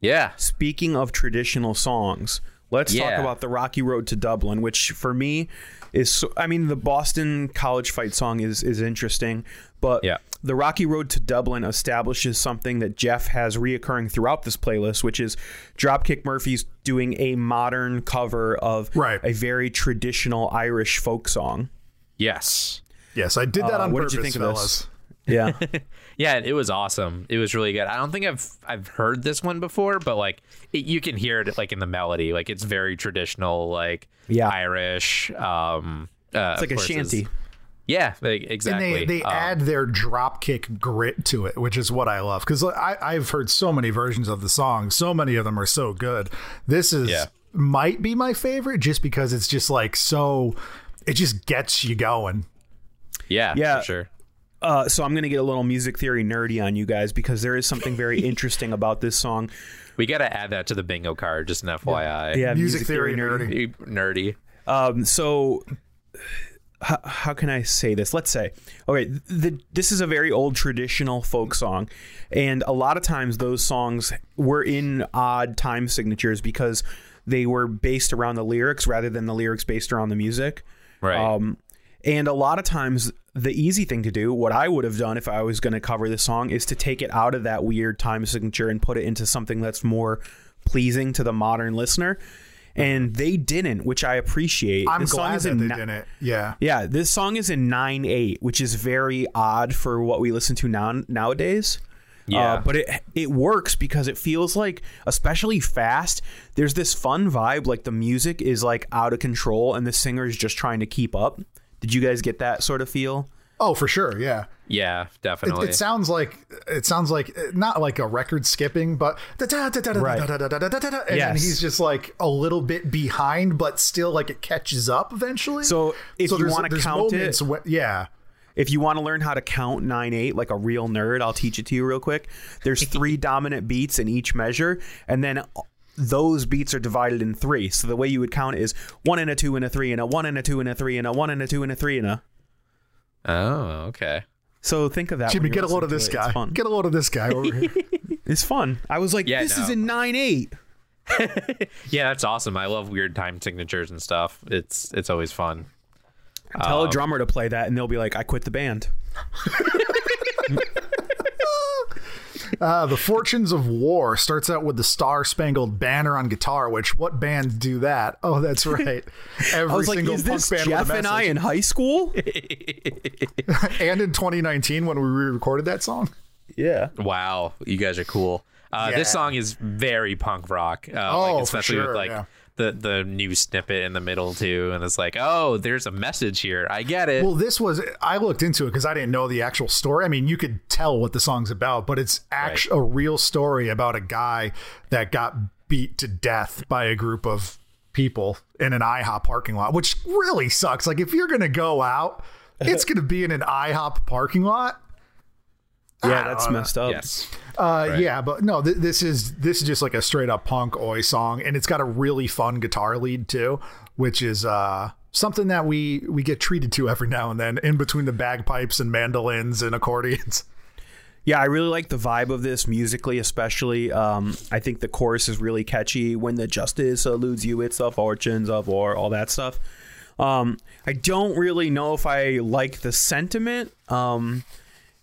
Yeah. speaking of traditional songs, let's talk about the Rocky Road to Dublin, which for me is so, I mean the Boston College fight song is is interesting, but Yeah. the Rocky Road to Dublin establishes something that Jeff has reoccurring throughout this playlist, which is Dropkick Murphys doing a modern cover of Right. a very traditional Irish folk song. Yes. Yes, I did that Uh, on what purpose, did you think of fellas. this? Yeah. Yeah, it was awesome. It was really good. I don't think I've I've heard this one before, but like it, you can hear it like in the melody. Like it's very traditional, like Yeah. Irish. Um, uh, It's like a shanty. Yeah, like, And they, they Um, add their dropkick grit to it, which is what I love. Because I've heard so many versions of the song. So many of them are so good. This is Yeah. might be my favorite just because it's just like so, it just gets you going. yeah, Yeah. for sure. Uh, so I'm going to get a little music theory nerdy on you guys because there is something very interesting about this song. We got to add that to the bingo card, just an FYI. Yeah, Music theory nerdy. nerdy. Um, so how, how can I say this? Let's say, okay, the, this is a very old traditional folk song, and a lot of times those songs were in odd time signatures because they were based around the lyrics rather than the lyrics based around the music. Right. Um, and a lot of times, the easy thing to do, what I would have done if I was going to cover this song, is to take it out of that weird time signature and put it into something that's more pleasing to the modern listener. And they didn't, which I appreciate. I'm This song glad is that in they ni- didn't. Yeah. Yeah, this song is in nine eight, which is very odd for what we listen to now nowadays. Yeah. Uh, but it it works because it feels like, especially fast. There's this fun vibe, like the music is like out of control, and the singer is just trying to keep up. Did you guys get that sort of feel? Oh, for sure. Yeah. yeah, definitely. it sounds like it sounds like not like a record skipping, but Right. and Yes. he's just like a little bit behind, but still like it catches up eventually. So if you there's- wanna count it- moments when- yeah, If you want to learn how to count nine eight like a real nerd, I'll teach it to you real quick. There's three dominant beats in each measure, and then those beats are divided in three. So the way you would count it is one and a two and a three and a one and a two and a three and a one and a two and a three and a. oh, okay. So think of that. Jimmy, get a load of this it. Guy. fun. Get a load of this guy over here. It's fun. I was like, Yeah, this is no. in nine eight. Yeah, that's awesome. I love weird time signatures and stuff. It's it's always fun. Tell Um, a drummer to play that, and they'll be like, I quit the band. Uh, the Fortunes of War starts out with the Star Spangled Banner on guitar. Which what bands do that? Oh, that's right. Every I was like, single is punk this band Jeff and I in high school? and in 2019 when we re-recorded that song. yeah. Wow, you guys are cool. Uh, This song is very punk rock. Uh, Oh, like, for especially sure, with like yeah. The the new snippet in the middle too, and it's like, oh, there's a message here. I get it. Well, this was I looked into it because I didn't know the actual story. I mean, you could tell what the song's about, but it's actually a real story about a guy that got beat to death by a group of people in an IHOP parking lot, which really sucks. Like if you're gonna go out, it's gonna be in an IHOP parking lot. Yeah, that's messed up. yes. Uh, Yeah, but no, th- this is this is just like a straight up punk oi song, and it's got a really fun guitar lead too, which is uh, something that we we get treated to every now and then in between the bagpipes and mandolins and accordions. Yeah, I really like the vibe of this musically, especially. Um, I think the chorus is really catchy. When the justice eludes you, it's the fortunes of war, all that stuff. Um, I don't really know if I like the sentiment. Um,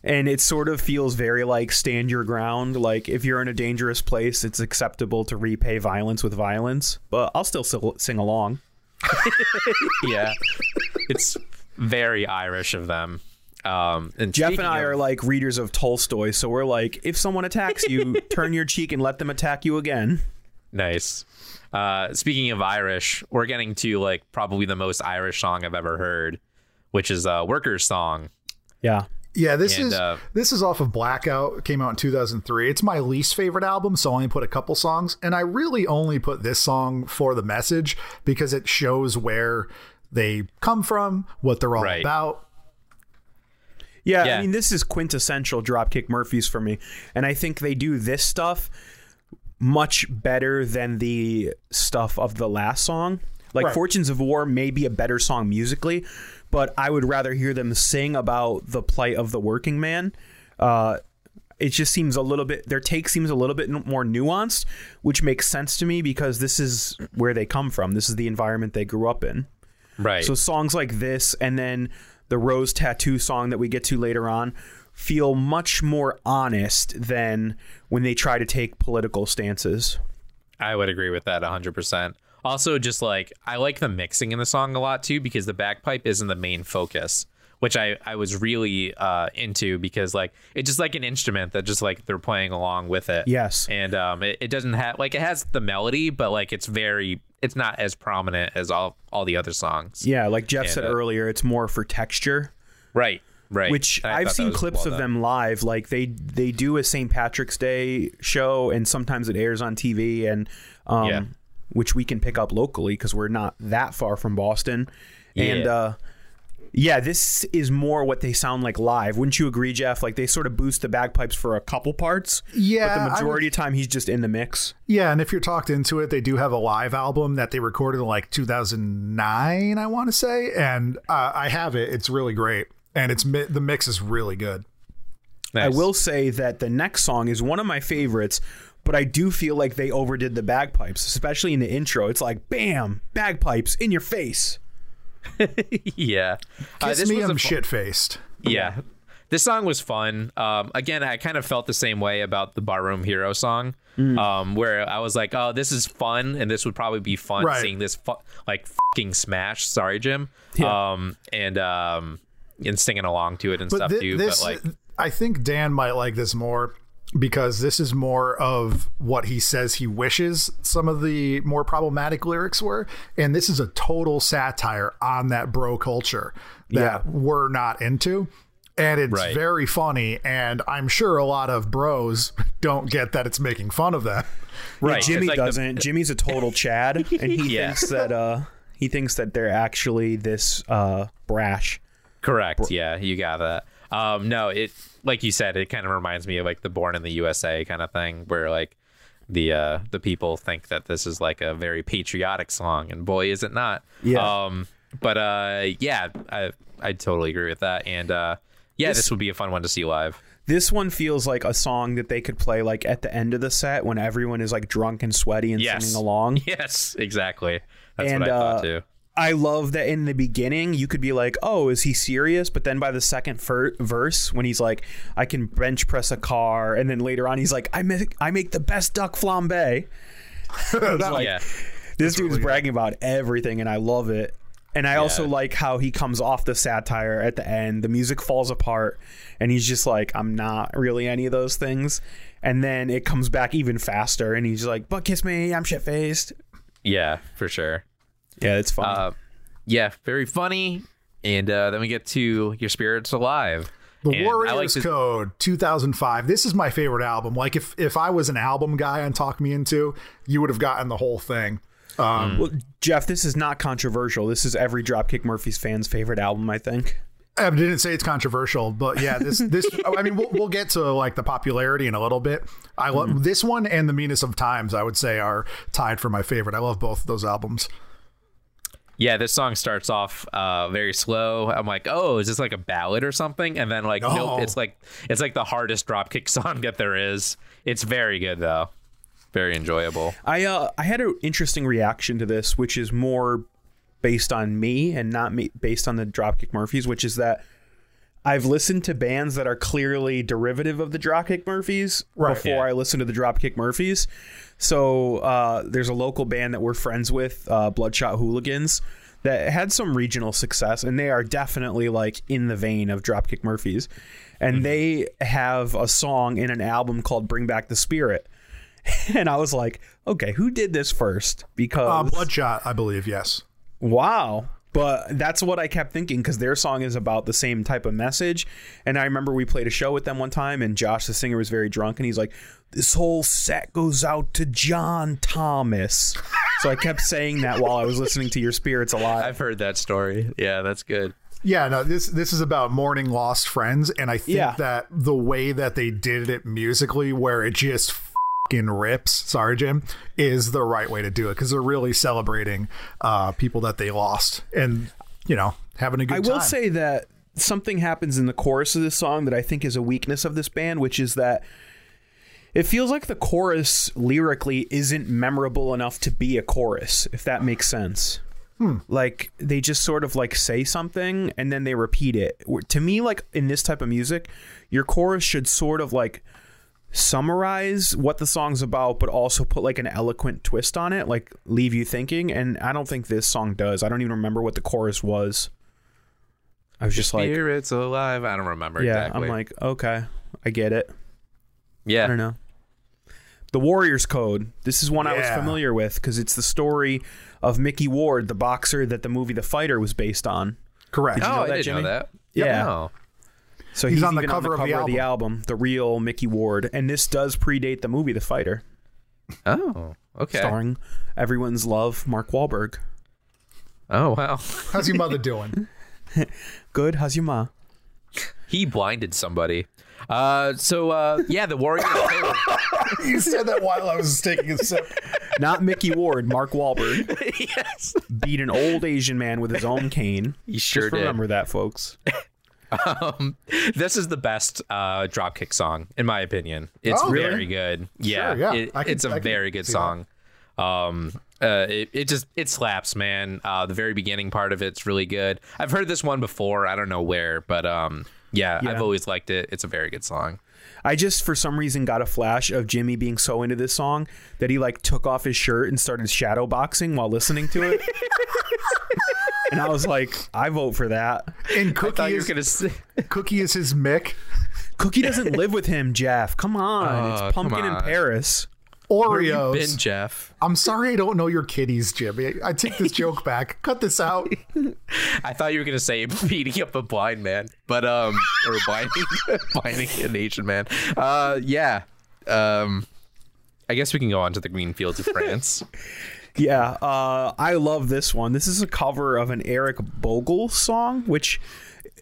and it sort of feels very like stand your ground. Like if you're in a dangerous place, it's acceptable to repay violence with violence. But I'll still sing along. yeah. It's very Irish of them. Um, and Jeff and I of- are like readers of Tolstoy, so we're like, if someone attacks you, turn your cheek and let them attack you again. Nice. Uh, speaking of Irish, we're getting to like probably the most Irish song I've ever heard, which is a Workers song. Yeah. Yeah, this And, is uh, this is off of Blackout. Came out in 2003. It's my least favorite album, so I only put a couple songs, and I really only put this song for the message because it shows where they come from, what they're all Right. about. Yeah, Yeah. I mean, this is quintessential Dropkick Murphys for me. And I think they do this stuff much better than the stuff of the last song. Like Right. Fortunes of War may be a better song musically, but I would rather hear them sing about the plight of the working man. Uh, it just seems a little bit, their take seems a little bit more nuanced, which makes sense to me because this is where they come from. This is the environment they grew up in. Right. So songs like this and then the Rose Tattoo song that we get to later on feel much more honest than when they try to take political stances. I would agree with that 100%. Also, just like I like the mixing in the song a lot too because the bagpipe isn't the main focus, which I I was really uh, into because like it's just like an instrument that just like they're playing along with it. Yes. and um, it, it doesn't have like it has the melody, but like it's very it's not as prominent as all all the other songs. Yeah, like Jeff And, said uh, earlier, it's more for texture. Right. Right. Which I I've seen clips well of them live. Like they they do a St. Patrick's Day show, and sometimes it airs on TV, and um, Yeah. Which we can pick up locally because we're not that far from Boston. And Yeah. uh, yeah, this is more what they sound like live. Wouldn't you agree, Jeff? Like they sort of boost the bagpipes for a couple parts. Yeah, but I the would- majority of the time he's just in the mix. Yeah, and if you're talked into it, they do have a live album that they recorded in like 2009, I want to say, and uh, I have it. It's really great, and it's the mix is really good. I will say that the next song is one of my favorites, but I do feel like they overdid the bagpipes, especially in the intro. It's like bam, bagpipes in your face. yeah. Uh, Kiss this me, was a I'm fu- shit faced. Yeah. This song was fun. Um, again, I kind of felt the same way about the Barroom Hero song, Mm. um, where I was like, "Oh, this is fun," and this would probably be fun Right. seeing this fu- like fucking smash. Sorry, Jim. Yeah. Um, and um, and singing along to it and But stuff thi- too. this, but like, I think Dan might like this more because this is more of what he says he wishes some of the more problematic lyrics were, and this is a total satire on that bro culture that Yeah. we're not into. And it's Right. very funny, and I'm sure a lot of bros don't get that it's making fun of them. right? Jimmy like doesn't. Jimmy's a total Chad, and he Yeah. thinks that uh he thinks that they're actually this uh brash. Correct. Yeah, you got that. Um, no, it like you said, it kind of reminds me of like the Born in the USA kind of thing, where like the uh the people think that this is like a very patriotic song, and boy, is it not. Yeah. Um, but uh, yeah, I I totally agree with that, and uh, yeah, this, would be a fun one to see live. This one feels like a song that they could play like at the end of the set when everyone is like drunk and sweaty and Yes. singing along. Yes, exactly. That's And, what I uh, thought too. I love that in the beginning you could be like, "Oh, is he serious?" But then by the second fir- verse, when he's like, "I can bench press a car," and then later on he's like, "I make I make the best duck flambe." like, yeah, This dude's bragging about everything, and I love it. And I also like how he comes off the satire at the end. The music falls apart, and he's just like, "I'm not really any of those things." And then it comes back even faster, and he's like, "But kiss me, I'm shit faced." yeah, for sure. Yeah, it's fun. Uh, yeah, very funny. And uh, then we get to Your Spirits Alive. The And I Warriors like this- Code 2005. This is my favorite album. Like if if I was an album guy on Talk Me Into, you would have gotten the whole thing. Well, Jeff, this is not controversial. This is every Dropkick Murphys fan's favorite album, I think. I didn't say it's controversial, but yeah, this this I mean we'll, we'll get to like the popularity in a little bit. I love this one and the meanest of times. I would say are tied for my favorite. I love both of those albums. Yeah, this song starts off uh, very slow. I'm like, oh, is this like a ballad or something? And then like, No. nope, it's like it's like the hardest dropkick song that there is. It's very good though, very enjoyable. I uh, I had an interesting reaction to this, which is more based on me and not me based on the Dropkick Murphys, which is that I've listened to bands that are clearly derivative of the Dropkick Murphys Right. before Yeah. I listen to the Dropkick Murphys. So uh, there's a local band that we're friends with, uh, Bloodshot Hooligans. that had some regional success, and they are definitely like in the vein of Dropkick Murphys. And they have a song in an album called "Bring Back the Spirit." And I was like, okay, who did this first? Because Uh, Bloodshot, I believe. Yes. Wow. But that's what I kept thinking because their song is about the same type of message. And I remember we played a show with them one time, and Josh, the singer, was very drunk, and he's like, This whole set goes out to John Thomas. so I kept saying that while I was listening to Your Spirits Alive. I've heard that story. Yeah, that's good. Yeah, no, this this is about mourning lost friends, and I think Yeah. that the way that they did it musically, where it just fucking rips, sorry Jim, is the right way to do it because they're really celebrating uh, people that they lost, and you know having a good I time. will say that something happens in the chorus of this song that I think is a weakness of this band, which is that it feels like the chorus lyrically isn't memorable enough to be a chorus, if that makes sense. Like they just sort of like say something and then they repeat it. To me, like in this type of music, your chorus should sort of like summarize what the song's about, but also put like an eloquent twist on it, like leave you thinking. And I don't think this song does. I don't even remember what the chorus was. I was just like, Spirits alive. I don't remember yeah, exactly. I'm like, okay, I get it. yeah. I don't know. The Warriors Code. This is one I was familiar with because it's the story of Micky Ward, the boxer that the movie The Fighter was based on. correct. Oh, know I that, didn't Jimmy? know that. Yeah. No. So He's he's, on the even cover of the the album, the real Micky Ward, and this does predate the movie The Fighter, Oh, okay. starring everyone's love Mark Wahlberg. Oh, wow. How's your mother doing? Good, how's your ma? he blinded somebody. Uh, so uh, yeah, the warrior. You said that while I was taking a sip. Not Micky Ward, Mark Wahlberg yes, beat an old Asian man with his own cane. he sure Just did. remember that, folks. Um, this is the best uh, dropkick song in my opinion. It's Oh, really? very good. Yeah, yeah. it- can- it's a I very good song. Um, uh, it, it just it slaps, man. Uh, the very beginning part of it's really good. I've heard this one before. I don't know where, but um, yeah, Yeah. I've always liked it. It's a very good song. I just for some reason got a flash of Jimmy being so into this song that he like took off his shirt and started shadow boxing while listening to it. and I was like, I vote for that. And Cookie thought you were is, gonna say. Cookie is his Mick. Cookie doesn't live with him, Jeff. Come on. Oh, it's come Pumpkin in on. Paris. Oreos. Ben Jeff. I'm sorry I don't know your kitties, Jimmy. I take this joke back. Cut this out. I thought you were gonna say beating up a blind man, but um, or blinding, blinding an Asian man. Uh, yeah. Um, I guess we can go on to the green fields of France. Yeah, uh, I love this one. This is a cover of an Eric Bogle song, which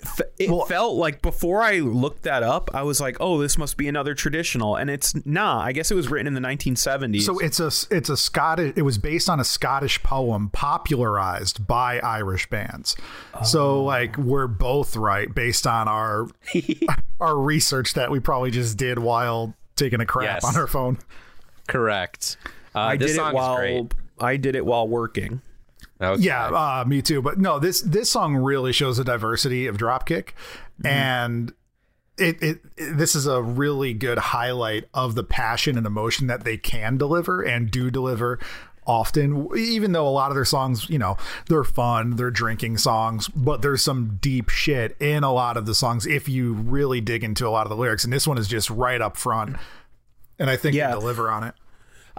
f- it felt like before I looked that up, I was like, "Oh, this must be another traditional," and it's nah. I guess it was written in the 1970s. So it's a it's a Scottish. It was based on a Scottish poem popularized by Irish bands. So like we're both right based on our our research that we probably just did while taking a crap Yes. on our phone. Correct. Uh, I this did it song is while great. I did it while working. Okay. Yeah, uh, me too. But no, this this song really shows the diversity of Dropkick, and it, it it this is a really good highlight of the passion and emotion that they can deliver and do deliver often even though a lot of their songs you know they're fun they're drinking songs but there's some deep shit in a lot of the songs if you really dig into a lot of the lyrics and this one is just right up front and i think Yeah. they deliver on it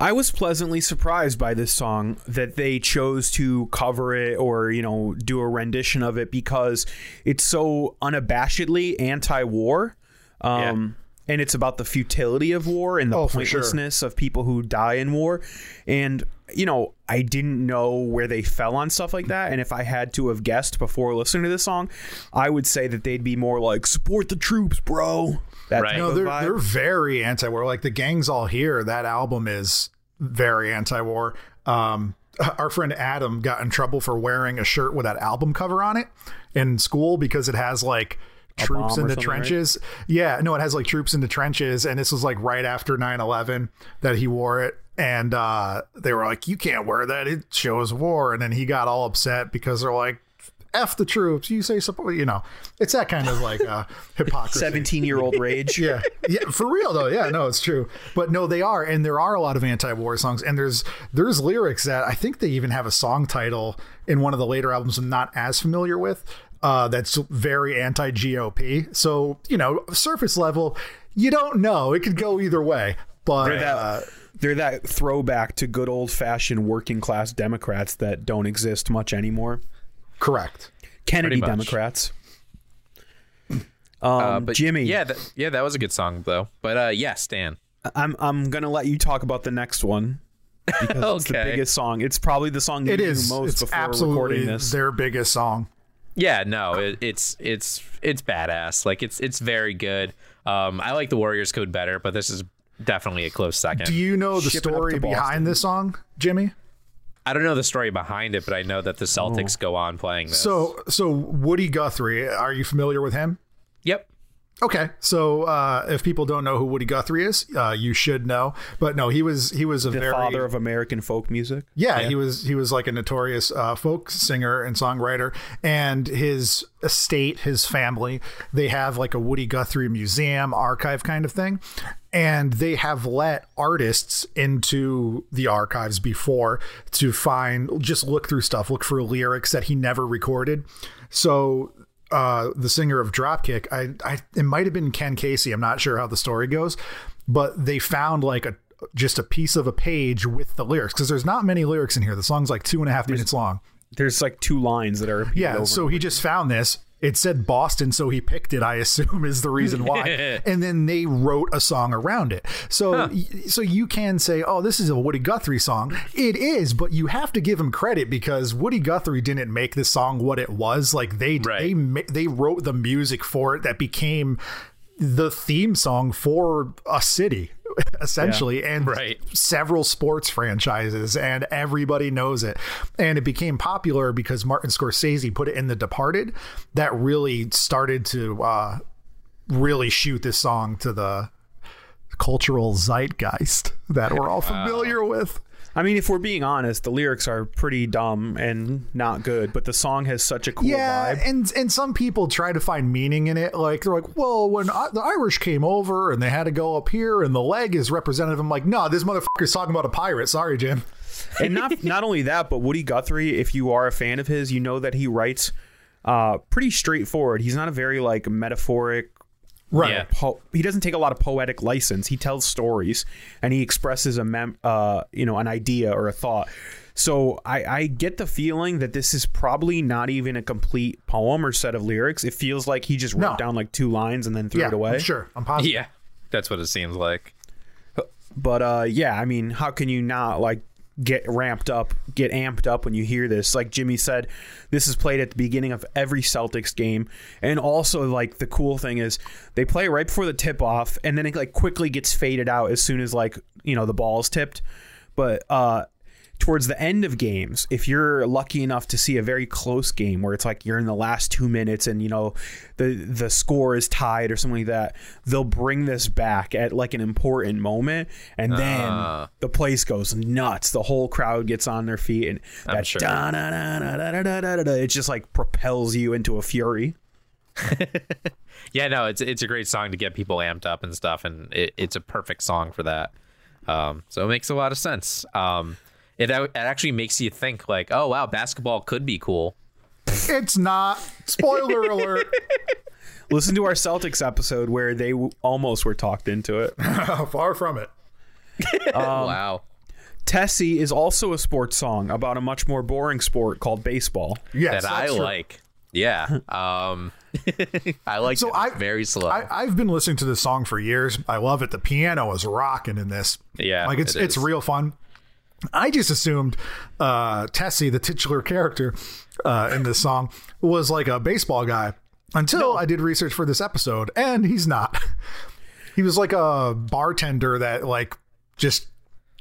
I was pleasantly surprised by this song that they chose to cover it or, you know, do a rendition of it because it's so unabashedly anti war. Um, And it's about the futility of war and the Oh, for sure. pointlessness of people who die in war. And, you know, I didn't know where they fell on stuff like that. And if I had to have guessed before listening to this song, I would say that they'd be more like, support the troops, bro. That Right. type No, they're vibe. they're very anti-war. Like the gangs all here. That album is very anti-war. Um, our friend Adam got in trouble for wearing a shirt with that album cover on it in school because it has like troops in the something, right? trenches. Yeah, no, it has like troops in the trenches, and this was like right after 9-11 that he wore it. And uh, they were like, "You can't wear that; it shows war." And then he got all upset because they're like, F the troops. You say support. You know, it's that kind of like uh, hypocrisy. 17 year old rage. yeah, yeah, for real though. Yeah, no, it's true. But no, they are, and there are a lot of anti-war songs, and there's there's lyrics that I think they even have a song title in one of the later albums I'm not as familiar with. Uh, that's very anti-GOP. So you know, surface level, you don't know. It could go either way. But They're that, uh, they're that throwback to good old fashioned working class Democrats that don't exist much anymore. Correct. Kennedy Democrats. Um, Uh, but Jimmy, yeah, that, yeah, that was a good song though. But uh, yeah, Stan. I'm I'm gonna let you talk about the next one because it's the Okay. biggest song. It's probably the song you It knew is. most It's before absolutely recording this. their biggest song. Yeah, no, it, it's it's it's badass. Like it's it's very good. Um, I like the Warriors Code better, but this is definitely a close second. Do you know the Ship it up story to behind this song, Jimmy? I don't know the story behind it, but I know that the Celtics oh. go on playing this. So, so Woody Guthrie, are you familiar with him? Yep. Okay, so uh, if people don't know who Woody Guthrie is, uh, you should know. But no, he was he was a the very father of American folk music. yeah, he was he was like a notorious uh, folk singer and songwriter, and his estate, his family, they have like a Woody Guthrie museum archive kind of thing, and they have let artists into the archives before to find just look through stuff, look for lyrics that he never recorded. So uh, the singer of Dropkick, I, I it might have been Ken Casey. I'm not sure how the story goes, but they found like a just a piece of a page with the lyrics because there's not many lyrics in here. The song's like two and a half minutes long. There's like two lines that are Yeah, so he just found this. It said Boston, so he picked it. I assume is the reason why. and then they wrote a song around it. So, y so you can say, "Oh, this is a Woody Guthrie song." It is, but you have to give him credit because Woody Guthrie didn't make this song what it was. Like they Right. they they wrote the music for it that became the theme song for a city essentially and Right. several sports franchises and everybody knows it. And it became popular because martin scorsese put it in the departed. That really started to uh really shoot this song to the cultural zeitgeist that we're all familiar with I mean, if we're being honest, the lyrics are pretty dumb and not good, but the song has such a cool yeah, vibe. and and some people try to find meaning in it. Like they're like, well, when I, the Irish came over and they had to go up here, and the leg is representative. I'm like, no, this motherfucker's talking about a pirate. Sorry, Jim. and not not only that, but Woody Guthrie, if you are a fan of his, you know that he writes uh, pretty straightforward. He's not a very like metaphoric. Right. Yeah. Po- he doesn't take a lot of poetic license. He tells stories and he expresses a mem- uh, you know an idea or a thought. So I, I get the feeling that this is probably not even a complete poem or set of lyrics. It feels like he just wrote No. down like two lines and then threw Yeah, it away. I'm sure. I'm positive. Yeah, that's what it seems like. But uh, yeah, I mean, how can you not like get ramped up, get amped up when you hear this? Like Jimmy said, this is played at the beginning of every Celtics game, and also like the cool thing is they play right before the tip off, and then it like quickly gets faded out as soon as like you know the ball is tipped. But uh, towards the end of games, if you're lucky enough to see a very close game where it's like you're in the last two minutes and you know the the score is tied or something like that, they'll bring this back at like an important moment, and then Ah. the place goes nuts. The whole crowd gets on their feet, and I'm that sure. da-na-na-na-na-na-na-na-na, it just like propels you into a fury. Yeah, no, it's it's a great song to get people amped up and stuff, and it, it's a perfect song for that. Um, so it makes a lot of sense. Um, it, it actually makes you think like, oh wow, basketball could be cool. It's not. Spoiler alert. Listen to our Celtics episode where they w- almost were talked into it. Far from it. wow. Tessie is also a sports song about a much more boring sport called baseball. Yes, that I true. like. Yeah. Um, I like So it. I, very slow I, i've been listening to this song for years. I love it. The piano is rocking in this. Yeah, like it's it it's real fun. I just assumed uh, Tessie, the titular character uh, in this song, was like a baseball guy until I did research for this episode, and he's not. he was like a bartender that like just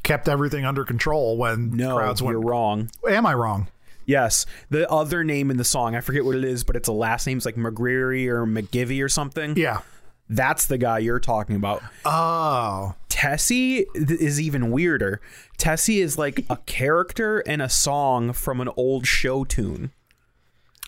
kept everything under control when No, crowds you're wrong. Am I wrong? Yes, the other name in the song, I forget what it is, but it's a last name's like McGreary or McGivey or something. Yeah. That's the guy you're talking about. Oh, Tessie th- is even weirder. Tessie is like a character and a song from an old show tune.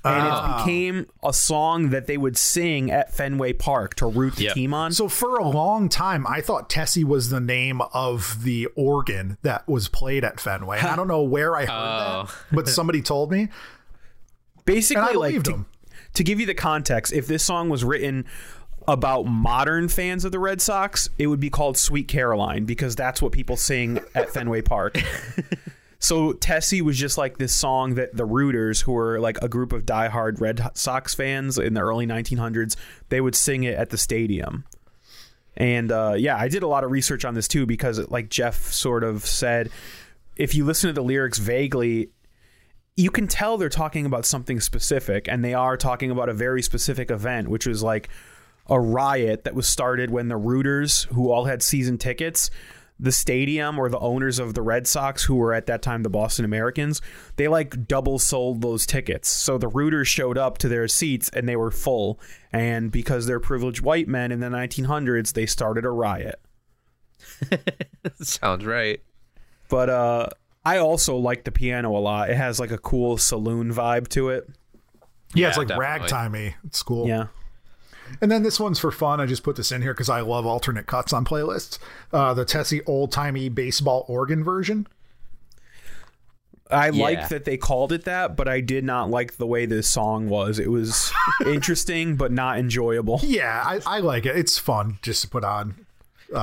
and it oh. became a song that they would sing at Fenway Park to root the Yep. team on. So for a long time, I thought Tessie was the name of the organ that was played at Fenway. And I don't know where I heard Oh. that, but somebody told me, and Basically, I like to, him. to give you the context, if this song was written about modern fans of the Red Sox, it would be called Sweet Caroline because that's what people sing at Fenway Park. So Tessie was just like this song that the Rooters, who were like a group of diehard Red Sox fans in the early 1900s, they would sing it at the stadium. And uh, yeah, I did a lot of research on this too because, like Jeff sort of said, if you listen to the lyrics vaguely, you can tell they're talking about something specific, and they are talking about a very specific event, which was like a riot that was started when the Rooters, who all had season tickets, the stadium or the owners of the Red Sox, who were at that time the Boston Americans, they like double sold those tickets. So the Rooters showed up to their seats and they were full. And because they're privileged white men in the 1900s, they started a riot. Sounds right. But uh, I also like the piano a lot. It has like a cool saloon vibe to it. Yeah, it's like definitely. ragtimey. It's cool. Yeah. And then this one's for fun. I just put this in here because I love alternate cuts on playlists. Uh, the Tessie old timey baseball organ version. I Yeah. like that they called it that, but I did not like the way this song was. It was interesting, but not enjoyable. Yeah, I, I like it. It's fun just to put on.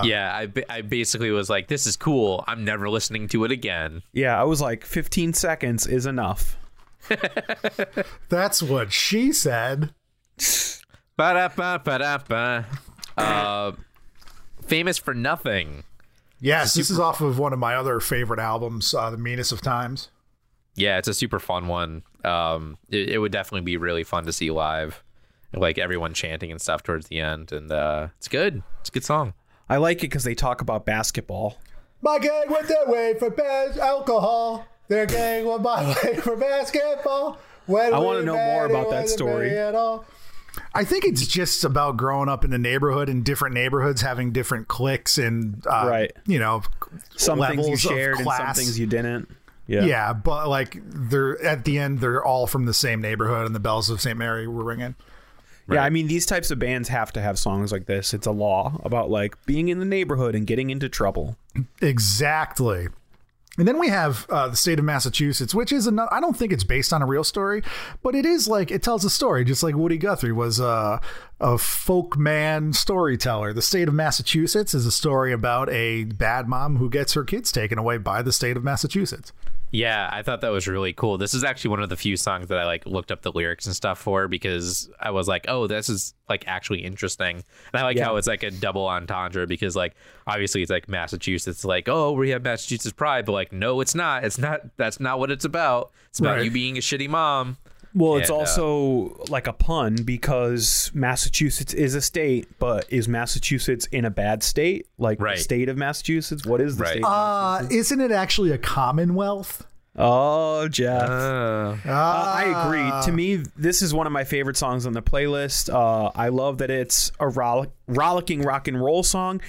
yeah, I, I basically was like, this is cool. I'm never listening to it again. Yeah, I was like, 15 seconds is enough. That's what she said. Ba-da-ba, ba-da-ba. Uh, famous for nothing. Yes, this is off of one of my other favorite albums, uh, The Meanest of Times. Yeah, it's a super fun one. Um, it, it would definitely be really fun to see live, like everyone chanting and stuff towards the end, and uh, it's good. It's a good song. I like it because they talk about basketball. My gang went their way for bas- alcohol. Their gang went my way for basketball. When I wanna know more about that story. at all. I think it's just about growing up in the neighborhood and different neighborhoods having different cliques and uh, Right. you know Some things you levels of shared and some class. things you didn't. Yeah. Yeah, but like they're at the end, they're all from the same neighborhood, and the bells of St. Mary were ringing. Yeah, I mean, these types of bands have to have songs like this. It's a law about like being in the neighborhood and getting into trouble. Exactly. And then we have uh, the state of Massachusetts, which is another. I don't think it's based on a real story, but it is like it tells a story, just like Woody Guthrie was a a folk man storyteller. The state of Massachusetts is a story about a bad mom who gets her kids taken away by the state of Massachusetts. Yeah, I thought that was really cool. This is actually one of the few songs that I like looked up the lyrics and stuff for because I was like, oh, this is like actually interesting. And I like Yeah. how it's like a double entendre because like obviously it's like Massachusetts, like, oh, we have Massachusetts pride, but like, no, it's not. It's not that's not what it's about. It's about Right. you being a shitty mom. Well, it's And, uh, also like a pun because Massachusetts is a state, but is Massachusetts in a bad state? Like Right. the state of Massachusetts? What is the Right. state? Uh, isn't it actually a commonwealth? Oh, Jeff. Uh, Uh, I agree. To me, this is one of my favorite songs on the playlist. Uh, I love that it's a rollick, rollicking rock and roll song,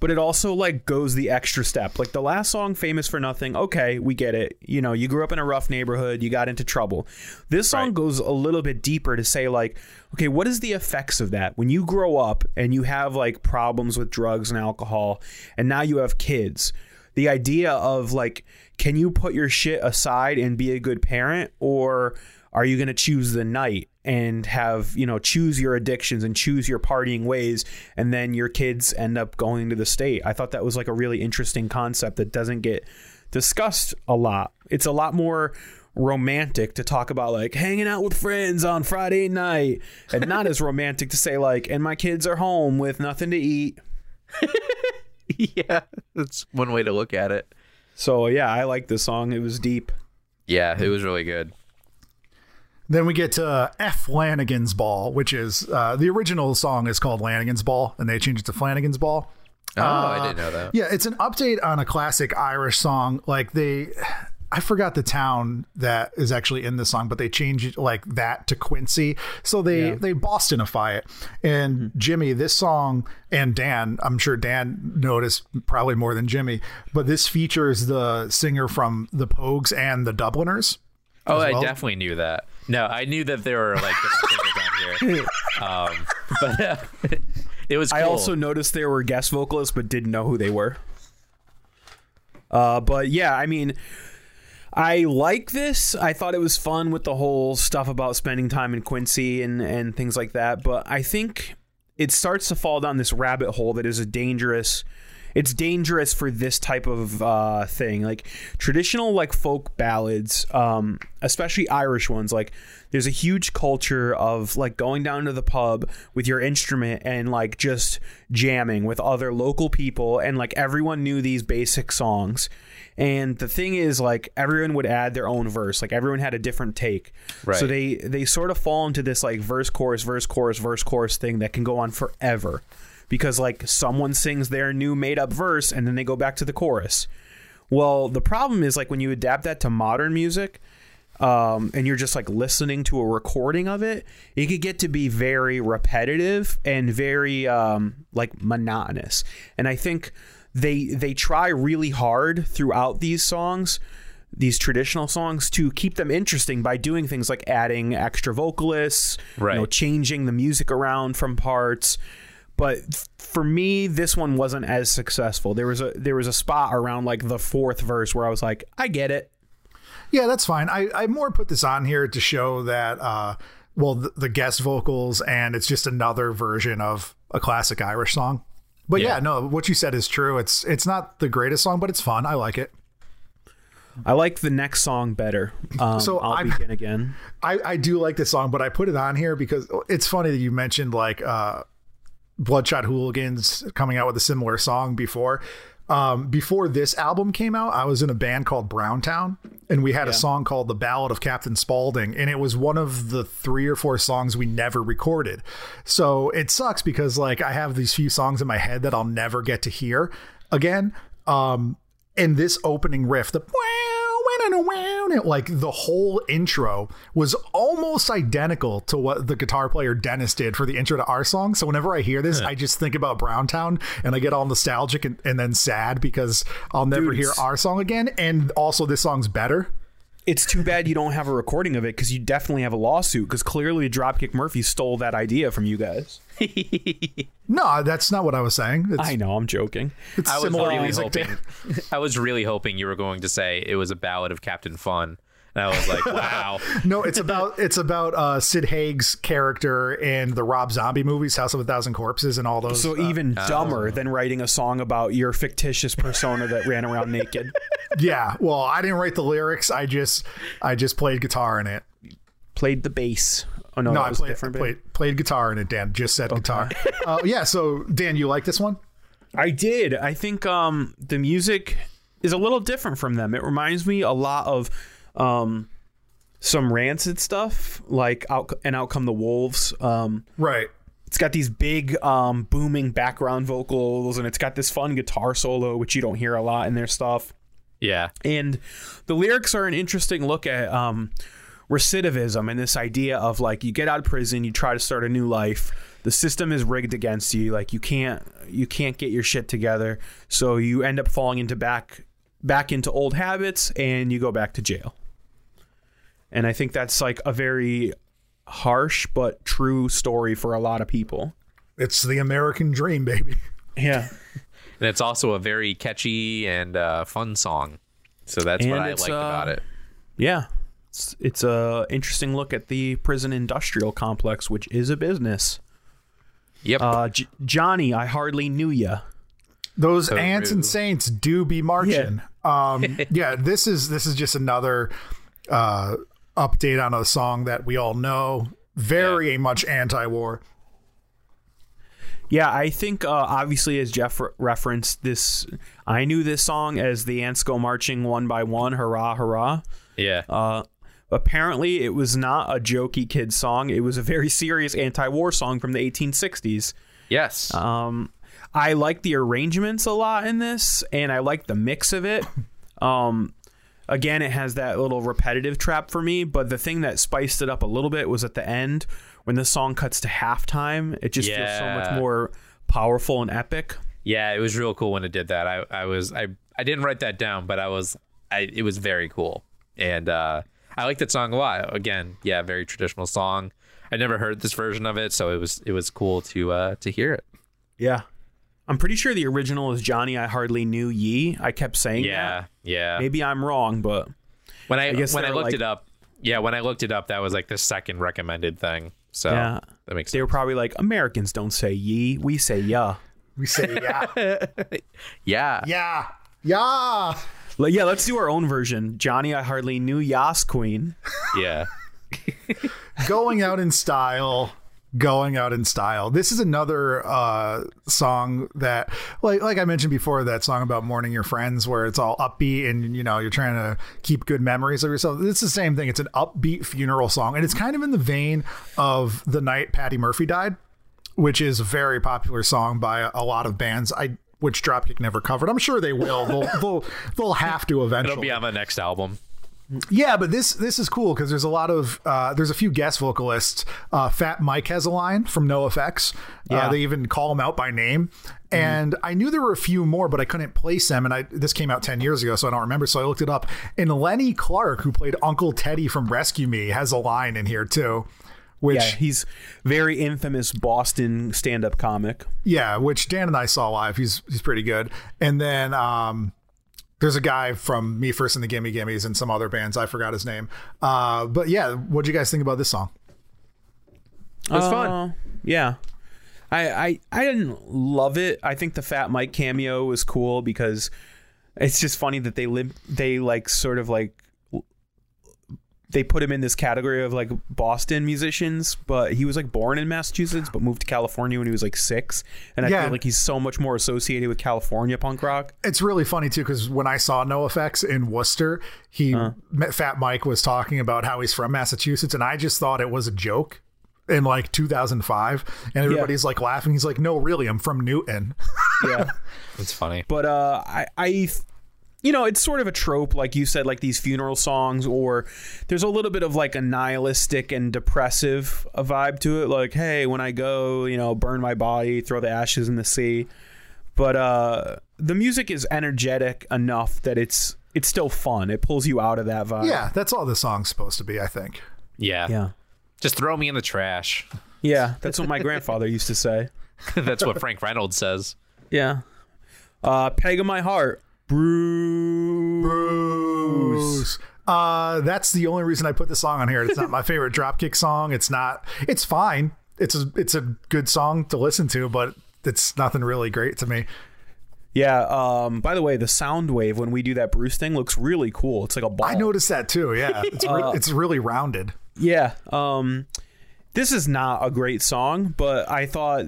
but it also like goes the extra step. Like the last song, "Famous for Nothing." Okay, we get it. You know, you grew up in a rough neighborhood, you got into trouble. This song Right. goes a little bit deeper to say like, okay, what is the effects of that when you grow up and you have like problems with drugs and alcohol, and now you have kids? the idea of like can you put your shit aside and be a good parent? Or are you going to choose the night and have you know choose your addictions and choose your partying ways and then your kids end up going to the state? I thought that was like a really interesting concept that doesn't get discussed a lot. It's a lot more romantic to talk about like hanging out with friends on friday night and not as romantic to say like and my kids are home with nothing to eat. Yeah, that's one way to look at it. So yeah i like this song it was deep Yeah, it was really good. Then we get to F. Flanagan's Ball, which is uh, the original song is called Lanigan's Ball, and they changed it to Flanagan's Ball. Oh, I didn't know that. Yeah, it's an update on a classic Irish song. Like they, I forgot the town that is actually in the song, but they changed it like that to Quincy. So they they Bostonify it. And Jimmy, this song and Dan, I'm sure Dan noticed probably more than Jimmy, but this features the singer from the Pogues and the Dubliners. Oh, as I definitely knew that. No, I knew that there were like different singers on here, um, but uh, it was. Cool. I also noticed there were guest vocalists, but didn't know who they were. Uh, but yeah, I mean, I like this. I thought it was fun with the whole stuff about spending time in Quincy and and things like that. But I think it starts to fall down this rabbit hole that is a dangerous. It's dangerous for this type of uh, thing, like traditional like folk ballads, um, especially Irish ones. Like, there's a huge culture of like going down to the pub with your instrument and like just jamming with other local people, and like everyone knew these basic songs. And the thing is, like everyone would add their own verse. Like everyone had a different take. Right. So they they sort of fall into this like verse chorus verse chorus verse chorus thing that can go on forever, because like someone sings their new made up verse and then they go back to the chorus. Well, the problem is like when you adapt that to modern music, um, and you're just like listening to a recording of it, it could get to be very repetitive and very um, like monotonous. And I think they they try really hard throughout these songs these traditional songs to keep them interesting by doing things like adding extra vocalists, you know, Right. changing the music around from parts. But for me, this one wasn't as successful. There was a there was a spot around like the fourth verse where I was like, I get it. Yeah, that's fine. I, I more put this on here to show that, uh, well, the, the guest vocals, and it's just another version of a classic Irish song. But yeah. Yeah. no, what you said is true. It's it's not the greatest song, but it's fun. I like it. I like the next song better. Um, So I'll I'm- begin again. I, I do like this song, but I put it on here because it's funny that you mentioned like uh, Bloodshot Hooligans coming out with a similar song before. Um, before this album came out, I was in a band called Browntown, and we had a song called "The Ballad of Captain Spaulding," and it was one of the three or four songs we never recorded. So it sucks because like I have these few songs in my head that I'll never get to hear again. Um, and this opening riff, the like the whole intro was almost identical to what the guitar player Dennis did for the intro to our song. So whenever I hear this, I just think about Browntown and I get all nostalgic and, and then sad because I'll never Dude, hear our song again. And also, this song's better. It's too bad you don't have a recording of it because you definitely have a lawsuit because clearly Dropkick Murphy stole that idea from you guys. No, that's not what I was saying. It's, I know, I'm joking. it's I was similar really music to- hoping. I was really hoping you were going to say it was a ballad of Captain Fun, and I was like, wow. No, it's about it's about uh, Sid Haig's character in the Rob Zombie movies, House of a Thousand Corpses, and all those. So uh, even dumber than writing a song about your fictitious persona that ran around naked. yeah, well, I didn't write the lyrics. I just I just played guitar in it. Played the bass. Oh no, No, that I was a played, different bit. played played guitar in it. Dan just said guitar. uh, yeah. So Dan, you like this one? I did. I think um, the music is a little different from them. It reminds me a lot of um, some rancid stuff, like out and out come the wolves. Um, Right. it's got these big um, booming background vocals, and it's got this fun guitar solo, which you don't hear a lot in their stuff. Yeah, And the lyrics are an interesting look at um, recidivism and this idea of like you get out of prison, you try to start a new life. The system is rigged against you. Like you can't you can't get your shit together, so you end up falling into back back into old habits, and you go back to jail. And I think that's like a very harsh but true story for a lot of people. It's the American dream, baby. Yeah. and it's also a very catchy and uh, fun song. So that's what I it's, liked uh, about it. Yeah. It's, it's a interesting look at the prison industrial complex, which is a business. Yep. Uh, J- Johnny, I hardly knew ya. Those So ants rude. and saints do be marching. Um, yeah, this is this is just another uh, update on a song that we all know. Very much anti-war. Yeah, I think uh, obviously as Jeff re- referenced this, I knew this song as the ants go marching one by one, hurrah, hurrah. yeah. Uh, apparently, it was not a jokey kid song. It was a very serious anti-war song from the 1860s. yes. Um, I like the arrangements a lot in this, and I like the mix of it. Um, again, it has that little repetitive trap for me, but the thing that spiced it up a little bit was at the end when the song cuts to halftime. It just feels so much more powerful and epic. yeah, it was real cool when it did that. I, I was I I didn't write that down, but I was I it was very cool. And uh I like that song a lot. Again, yeah, very traditional song. I never heard this version of it, so it was it was cool to uh to hear it. Yeah. I'm pretty sure the original is Johnny I Hardly Knew Ye. I kept saying Yeah, that. yeah. Maybe I'm wrong, but when I, guess when I looked like- it up, yeah, when I looked it up, that was like the second recommended thing. So Yeah. that makes they were probably like, Americans don't say ye, we say ya. We say yeah, Yeah, yeah, yeah. Like, yeah, let's do our own version. Johnny I Hardly Knew Yas Queen. yeah. going out in style going out in style this is another uh song that like like i mentioned before that song about mourning your friends where it's all upbeat and you know you're trying to keep good memories of yourself it's the same thing it's an upbeat funeral song and it's kind of in the vein of the night patty murphy died which is a very popular song by a, a lot of bands i which dropkick never covered i'm sure they will they'll they'll, they'll have to eventually It'll be on the next album. yeah, but this this is cool because there's a lot of uh, there's a few guest vocalists. Uh, Fat Mike has a line from NoFX. Yeah. Uh, they even call him out by name. And I knew there were a few more, but I couldn't place them. And I this came out ten years ago, so I don't remember. So I looked it up. And Lenny Clarke, who played Uncle Teddy from Rescue Me, has a line in here too. Which Yeah, he's very infamous Boston stand-up comic. Yeah, which Dan and I saw live. He's he's pretty good. And then um, there's a guy from Me First and the Gimme Gimmes and some other bands. I forgot his name. Uh, but yeah, what do you guys think about this song? It was fun. Uh, Yeah. I, I I didn't love it. I think the Fat Mike cameo was cool because it's just funny that they live they like sort of like they put him in this category of like Boston musicians, but he was like born in Massachusetts but moved to California when he was like 6 and I Yeah. feel like he's so much more associated with California punk rock. It's really funny too because when I saw NOFX in Worcester, he met Fat Mike was talking about how he's from Massachusetts, and I just thought it was a joke in like 2005, and everybody's like laughing. He's like, "No, really, I'm from Newton." Yeah. It's funny. but uh I, I you know it's sort of a trope like you said like these funeral songs or there's a little bit of like a nihilistic and depressive a vibe to it like hey when i go you know burn my body throw the ashes in the sea but uh the music is energetic enough that it's it's still fun it pulls you out of that vibe yeah, that's all the song's supposed to be. I think. Yeah. yeah Just throw me in the trash. yeah that's what my grandfather used to say That's what Frank Reynolds says. yeah uh peg of my heart bruise Uh, that's the only reason I put the song on here. It's not my favorite Dropkick song. It's not. It's fine. It's a it's a good song to listen to, but it's nothing really great to me. Yeah. Um. By the way, the sound wave when we do that Bruce thing looks really cool. It's like a ball. I noticed that too. Yeah, it's re- it's really rounded. Yeah. Um. This is not a great song, but I thought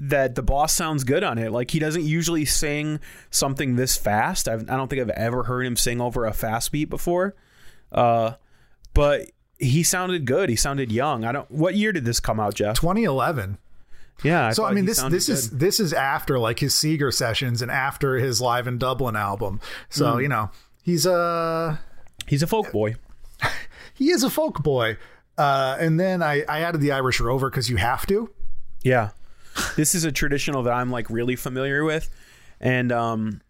that the boss sounds good on it. Like he doesn't usually sing something this fast. I've, I don't think I've ever heard him sing over a fast beat before. Uh, but he sounded good. He sounded young. I don't. What year did this come out, Jeff? 2011. Yeah. So I mean, this this is this is after like his Seeger sessions and after his Live in Dublin album. So you know he's a he's a folk boy. he is a folk boy. Uh, and then I, I added the Irish Rover because you have to. Yeah. This is a traditional that I'm like really familiar with. And um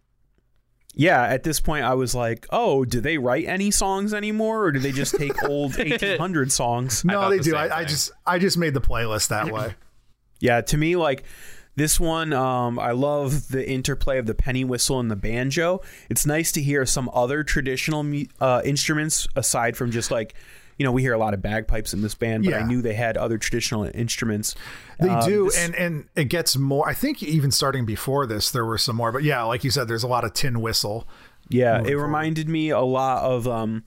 yeah, at this point I was like, "Oh, do they write any songs anymore or do they just take old 1800 songs?" No, they the do. I, I just I just made the playlist that way. Yeah, to me like this one um I love the interplay of the penny whistle and the banjo. It's nice to hear some other traditional uh instruments aside from just like you know, we hear a lot of bagpipes in this band, but I knew they had other traditional instruments. They Um, do, this- and and it gets more. I think even starting before this, there were some more. But yeah, like you said, there's a lot of tin whistle. Yeah, it reminded me a lot of um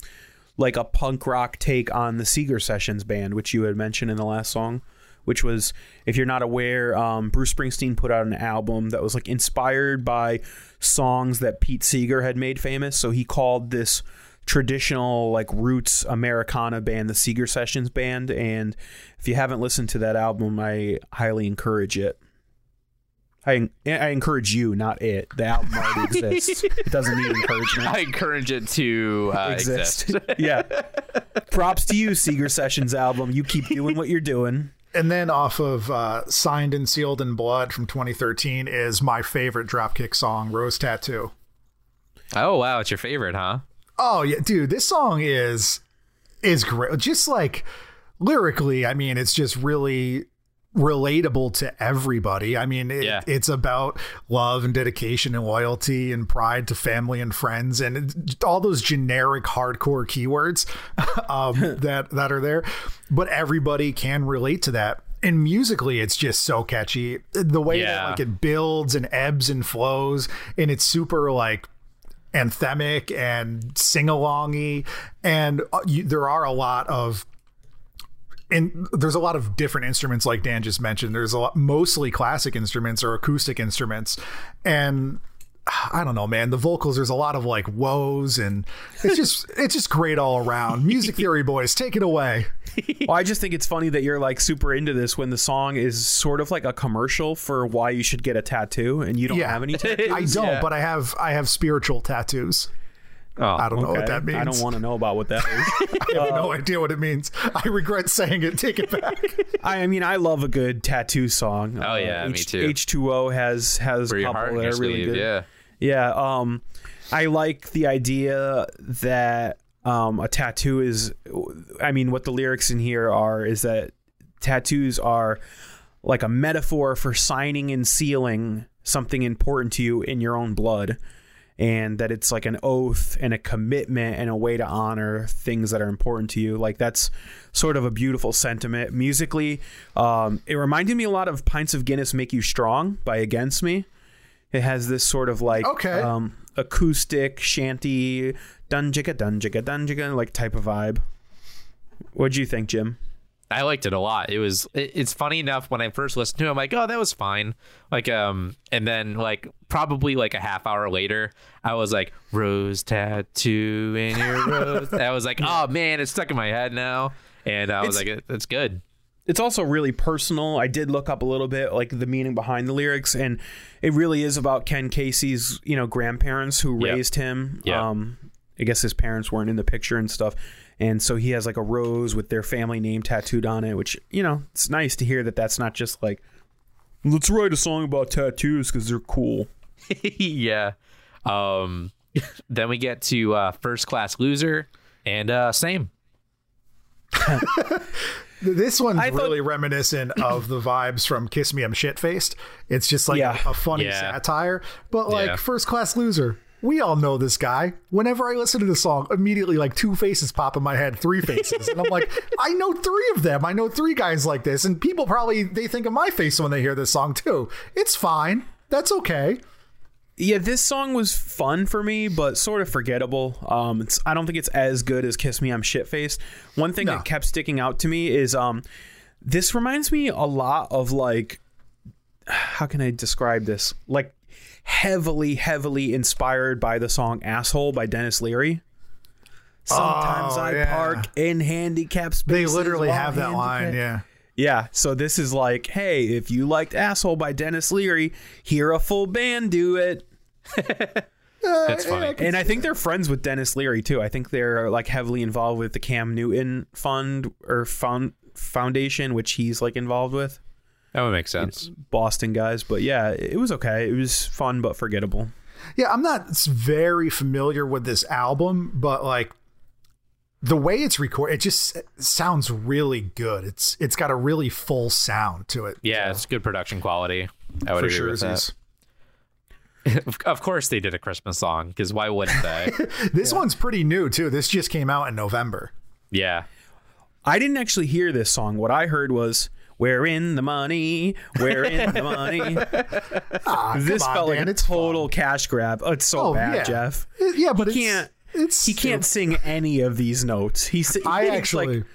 like a punk rock take on the Seeger Sessions band, which you had mentioned in the last song, which was if you're not aware, um, Bruce Springsteen put out an album that was like inspired by songs that Pete Seeger had made famous. So he called this traditional like roots Americana band the Seeger Sessions band and if you haven't listened to that album I highly encourage it. I, I encourage you, not it. The album already exists. It doesn't need encouragement. I encourage it to uh, exist. yeah. Props to you, Seeger Sessions album. You keep doing what you're doing. And then off of uh, Signed and Sealed in Blood from 2013 is my favorite Dropkick song, Rose Tattoo. oh wow, it's your favorite, huh? Oh yeah, dude, this song is is great. Just like lyrically, I mean, it's just really relatable to everybody. I mean, it, Yeah. it's about love and dedication and loyalty and pride to family and friends and all those generic hardcore keywords um, that that are there. But everybody can relate to that. And musically, it's just so catchy. The way that like it builds and ebbs and flows, and it's super like anthemic and sing alongy, and uh, you, there are a lot of and there's a lot of different instruments like Dan just mentioned. There's a lot mostly classic instruments or acoustic instruments. And I don't know, man. The vocals, there's a lot of like woes and it's just it's just great all around. Music theory boys, take it away. Well, I just think it's funny that you're like super into this when the song is sort of like a commercial for why you should get a tattoo and you don't Yeah. have any tattoos. I don't, Yeah. but I have I have spiritual tattoos. Oh, I don't know what that means. I don't want to know about what that is. I have no idea what it means. I regret saying it. Take it back. I, I mean, I love a good tattoo song. Oh, yeah, me too. H two O has has a couple heart and that are really good. Yeah. Yeah, um, I like the idea that um, a tattoo is. I mean, what the lyrics in here are is that tattoos are like a metaphor for signing and sealing something important to you in your own blood, and that it's like an oath and a commitment and a way to honor things that are important to you. Like that's sort of a beautiful sentiment. Musically, um, it reminded me a lot of "Pints of Guinness Make You Strong" by Against Me. It has this sort of like Okay. um, acoustic shanty dunjika dunjika dunjika like type of vibe. What'd you think, Jim? I liked it a lot. It was it, it's funny enough when I first listened to it, I'm like, oh, that was fine. Like um and then like probably like a half hour later, I was like, Rose tattoo in your rose. I was like, oh man, it's stuck in my head now. And I was It's- like, it's good. It's also really personal. I did look up a little bit like the meaning behind the lyrics, and it really is about Ken Casey's you know grandparents who Yep. raised him. Yep. Um, I guess his parents weren't in the picture and stuff. And so he has like a rose with their family name tattooed on it, which, you know, it's nice to hear that that's not just like, let's write a song about tattoos because they're cool. yeah. Um then we get to uh first class loser and uh same. This one's thought- really reminiscent of the vibes from Kiss Me I'm Shit Faced. It's just like Yeah. a, a funny Yeah. satire, but like Yeah. first class loser. We all know this guy. Whenever I listen to the song, immediately like two faces pop in my head, three faces. And I'm like, I know three of them. I know three guys like this. And people probably they think of my face when they hear this song too. It's fine. That's okay. Yeah, this song was fun for me, but sort of forgettable. Um, it's, I don't think it's as good as "Kiss Me, I'm Shit Faced." One thing No. that kept sticking out to me is um, this reminds me a lot of like, how can I describe this? Like, heavily, heavily inspired by the song "Asshole" by Denis Leary. Sometimes Oh, I yeah. park in handicap They literally have that line. Yeah. Yeah, so this is like, hey, if you liked Asshole by Denis Leary, hear a full band do it. Uh, That's funny. And I think they're friends with Denis Leary too. I think they're like heavily involved with the Cam Newton Fund or Found Foundation, which he's like involved with. That would make sense. Boston guys, but yeah, it was okay. It was fun but forgettable. Yeah, I'm not very familiar with this album, but like the way it's recorded, it just sounds really good. It's it's got a really full sound to it. Yeah, it's good production quality. I would for agree sure. with that. Of- Of course, they did a Christmas song because why wouldn't they? This one's pretty new too. This just came out in November. yeah, I didn't actually hear this song. What I heard was "We're in the money, we're in the money." Ah, this come on, felt like Dan, a it's total cash grab. Oh, it's so Oh, bad, yeah. Jeff. Yeah, but He it's, can't- It's He can't sing any of these notes. He's I it's actually, like,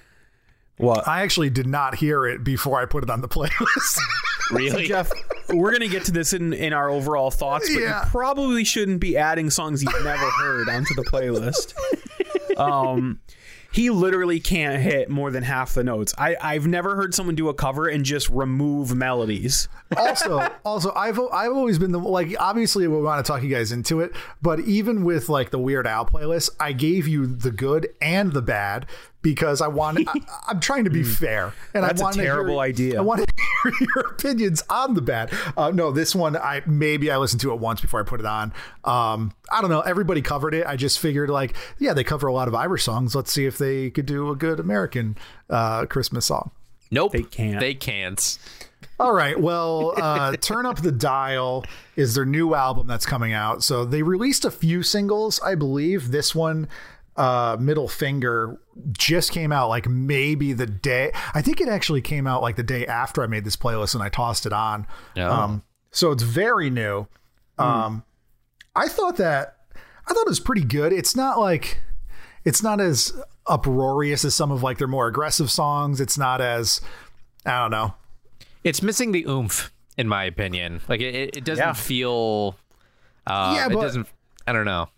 what? I actually did not hear it before I put it on the playlist. really. Jeff, we're gonna get to this in, in our overall thoughts, but Yeah. you probably shouldn't be adding songs you've never heard onto the playlist. Um, he literally can't hit more than half the notes. I, I've never heard someone do a cover and just remove melodies. also, also, I've I've always been the like. Obviously, we want to talk you guys into it, but even with like the Weird Al playlist, I gave you the good and the bad because I want. I, I'm trying to be fair, and Hmm. That's a I want terrible idea. I want to hear your opinions on the bad. Uh, no, this one, I maybe I listened to it once before I put it on. Um, I don't know. Everybody covered it. I just figured like, yeah, they cover a lot of Irish songs. Let's see if if they could do a good American uh, Christmas song. Nope. They can't. They can't. All right. Well, uh, Turn Up the Dial is their new album that's coming out. So they released a few singles, I believe. This one, uh, Middle Finger, just came out like maybe the day. I think it actually came out like the day after I made this playlist and I tossed it on. Oh. Um, so it's very new. Um, I thought that I thought it was pretty good. It's not like it's not as uproarious as some of like their more aggressive songs. It's not as I don't know. It's missing the oomph, in my opinion. Like it, it- it doesn't Yeah. feel. Uh, Yeah, it doesn't. I don't know.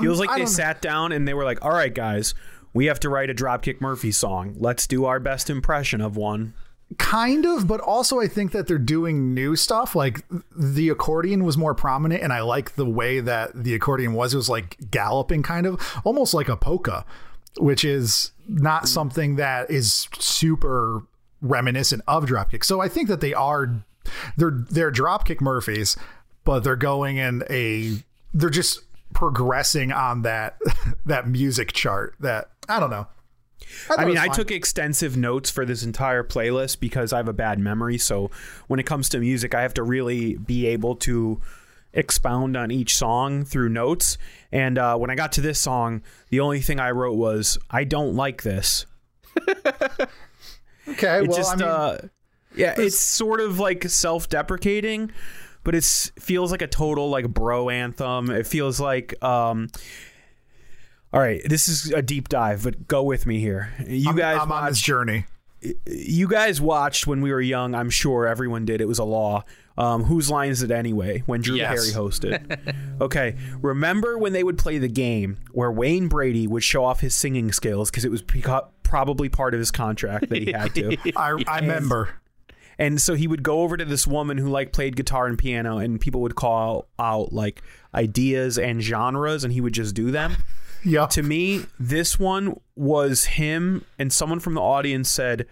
Feels like I they sat down and they were like, "All right, guys, we have to write a Dropkick Murphy song. Let's do our best impression of one." kind of but also i think that they're doing new stuff like the accordion was more prominent and i like the way that the accordion was it was like galloping kind of almost like a polka which is not something that is super reminiscent of dropkick so i think that they are they're they're dropkick murphys but they're going in a they're just progressing on that that music chart that i don't know thought I mean, I took extensive notes for this entire playlist because I have a bad memory. So when it comes to music, I have to really be able to expound on each song through notes. And uh, when I got to this song, the only thing I wrote was, "I don't like this." okay It well just, i mean uh, yeah, it's sort of like self-deprecating, but it feels like a total like bro anthem. It feels like, um, all right, this is a deep dive, but go with me here. You I'm- guys I'm on this journey you guys watched when we were young. I'm sure everyone did. It was a law. Um, whose line is it anyway? When Drew Yes. Carey hosted. okay. Remember when they would play the game where Wayne Brady would show off his singing skills because it was probably part of his contract that he had to. I, I remember. And so he would go over to this woman who like played guitar and piano, and people would call out like ideas and genres, and he would just do them. Yeah. To me, this one was him, and someone from the audience said,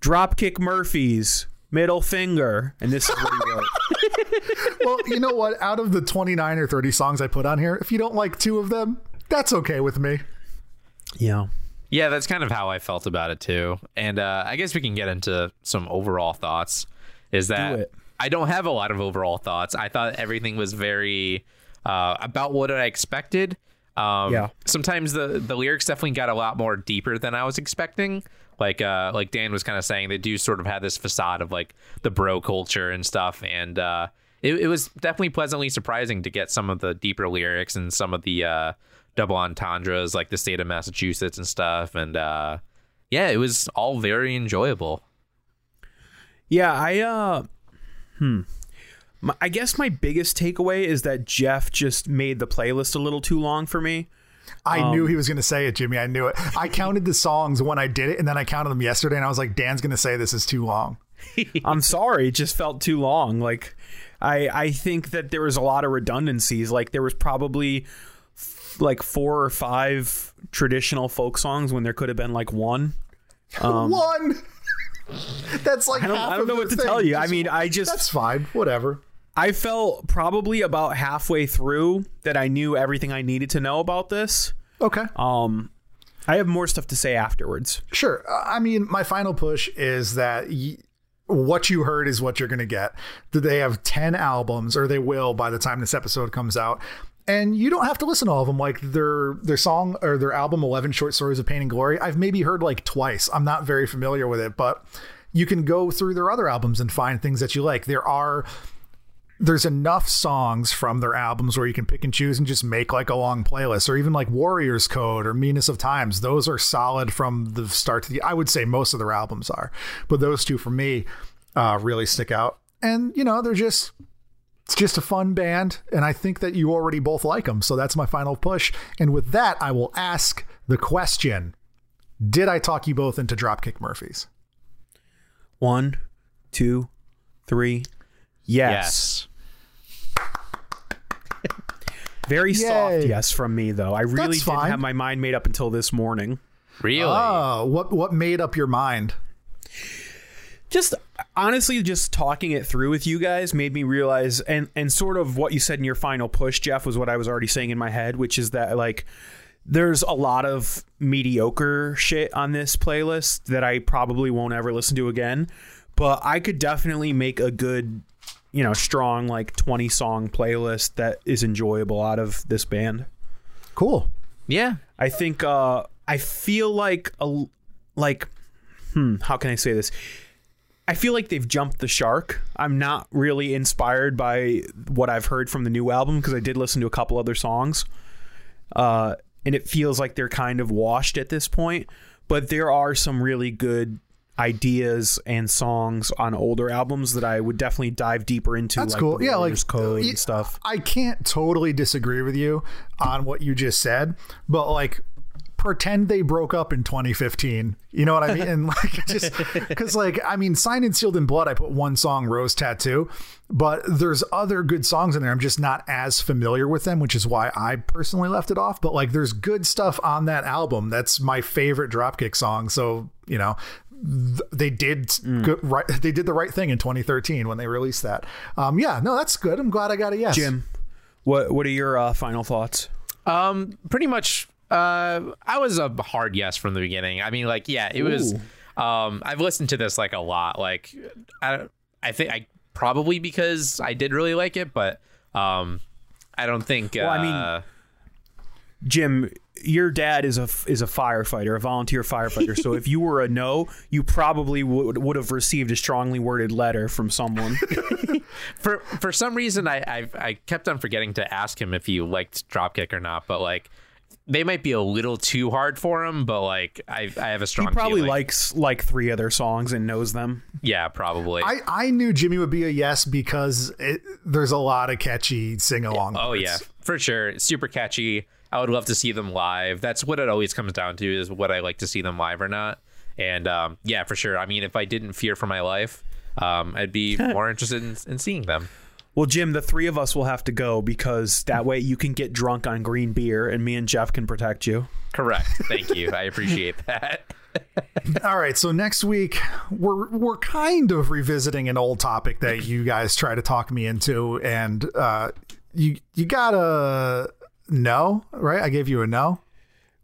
"Dropkick Murphys, middle finger," and this is what he wrote. well, you know what? Out of the 29 or 30 songs I put on here, if you don't like two of them, that's okay with me. yeah. Yeah, that's kind of how I felt about it too. And uh, I guess we can get into some overall thoughts. Is that it. I don't have a lot of overall thoughts. I thought everything was very uh, about what I expected. Um, Yeah. Sometimes the the lyrics definitely got a lot more deeper than I was expecting. Like uh, like Dan was kind of saying, they do sort of have this facade of like the bro culture and stuff, and uh, it, it was definitely pleasantly surprising to get some of the deeper lyrics and some of the uh, double entendres, like the state of Massachusetts and stuff. And uh, yeah, it was all very enjoyable. Yeah, I uh hmm. My, I guess my biggest takeaway is that Jeff just made the playlist a little too long for me. I knew he was going to say it, Jimmy. I knew it. I counted the songs when I did it, and then I counted them yesterday, and I was like, Dan's going to say this is too long. I'm sorry, it just felt too long. Like I I think that there was a lot of redundancies. Like there was probably f- like four or five traditional folk songs when there could have been like one. One. that's like Um, I don't, I don't know what to thing. tell you. I mean, I just that's fine. Whatever. I felt probably about halfway through that I knew everything I needed to know about this. Okay. Um I have more stuff to say afterwards. Sure. Uh, I mean, my final push is that y- what you heard is what you're going to get. That They have 10 albums, or they will by the time this episode comes out. And you don't have to listen to all of them. Like their their song or their album, 11 Short Stories of Pain and Glory, I've maybe heard like twice. I'm not very familiar with it, but you can go through their other albums and find things that you like. There are there's enough songs from their albums where you can pick and choose and just make like a long playlist or even like Warriors Code or Meanest of Times. Those are solid from the start to the I would say most of their albums are. But those two for me uh really stick out. And you know, they're just it's just a fun band and I think that you already both like them. So that's my final push. And with that, I will ask the question. Did I talk you both into Dropkick Murphys? One, two, three. Yes. Very soft yes from me though. I really That's didn't fine. have my mind made up until this morning. Really? Oh, what what made up your mind? just honestly just talking it through with you guys made me realize and and sort of what you said in your final push jeff was what i was already saying in my head which is that like there's a lot of mediocre shit on this playlist that I probably won't ever listen to again. But I could definitely make a good, you know, strong like 20 song playlist that is enjoyable out of this band. Cool. Yeah. I think uh I feel like a like hmm, how can I say this? I feel like they've jumped the shark. I'm not really inspired by what I've heard from the new album because I did listen to a couple other songs. Uh and it feels like they're kind of washed at this point, but there are some really good ideas and songs on older albums that I would definitely dive deeper into. That's like cool. Yeah, like Code y- and stuff. I can't totally disagree with you on what you just said, but like pretend they broke up in 2015. You know what I mean? And like just because like I mean, signed and sealed in blood. I put one song, Rose Tattoo, but there's other good songs in there. I'm just not as familiar with them, which is why I personally left it off. But like, there's good stuff on that album. That's my favorite Dropkick song. So you know. They did good, right. They did the right thing in 2013 when they released that. Um, yeah, no, that's good. I'm glad I got a yes. Jim, what what are your uh, final thoughts? Um, pretty much. Uh, I was a hard yes from the beginning. I mean, like, yeah, it was. Um, I've listened to this like a lot. Like, I, I think I probably because I did really like it, but um, I don't think. Well, I mean, uh, Jim, your dad is a is a firefighter, a volunteer firefighter. so if you were a no, you probably would would have received a strongly worded letter from someone. for for some reason, I, I I kept on forgetting to ask him if he liked Dropkick or not. But like, they might be a little too hard for him. But like, I I have a strong. he probably feeling. likes like three other songs and knows them. Yeah, probably. I, I knew Jimmy would be a yes because it, there's a lot of catchy sing along. Oh yeah, for sure. Super catchy. I would love to see them live. That's what it always comes down to is what I like to see them live or not. And um, yeah, for sure. I mean, if I didn't fear for my life, um, I'd be more interested in, in seeing them. Well, Jim, the three of us will have to go because that way you can get drunk on green beer and me and Jeff can protect you. Correct. Thank you. I appreciate that. All right, so next week we're we're kind of revisiting an old topic that you guys try to talk me into, and uh, you you got a no, right? I gave you a no.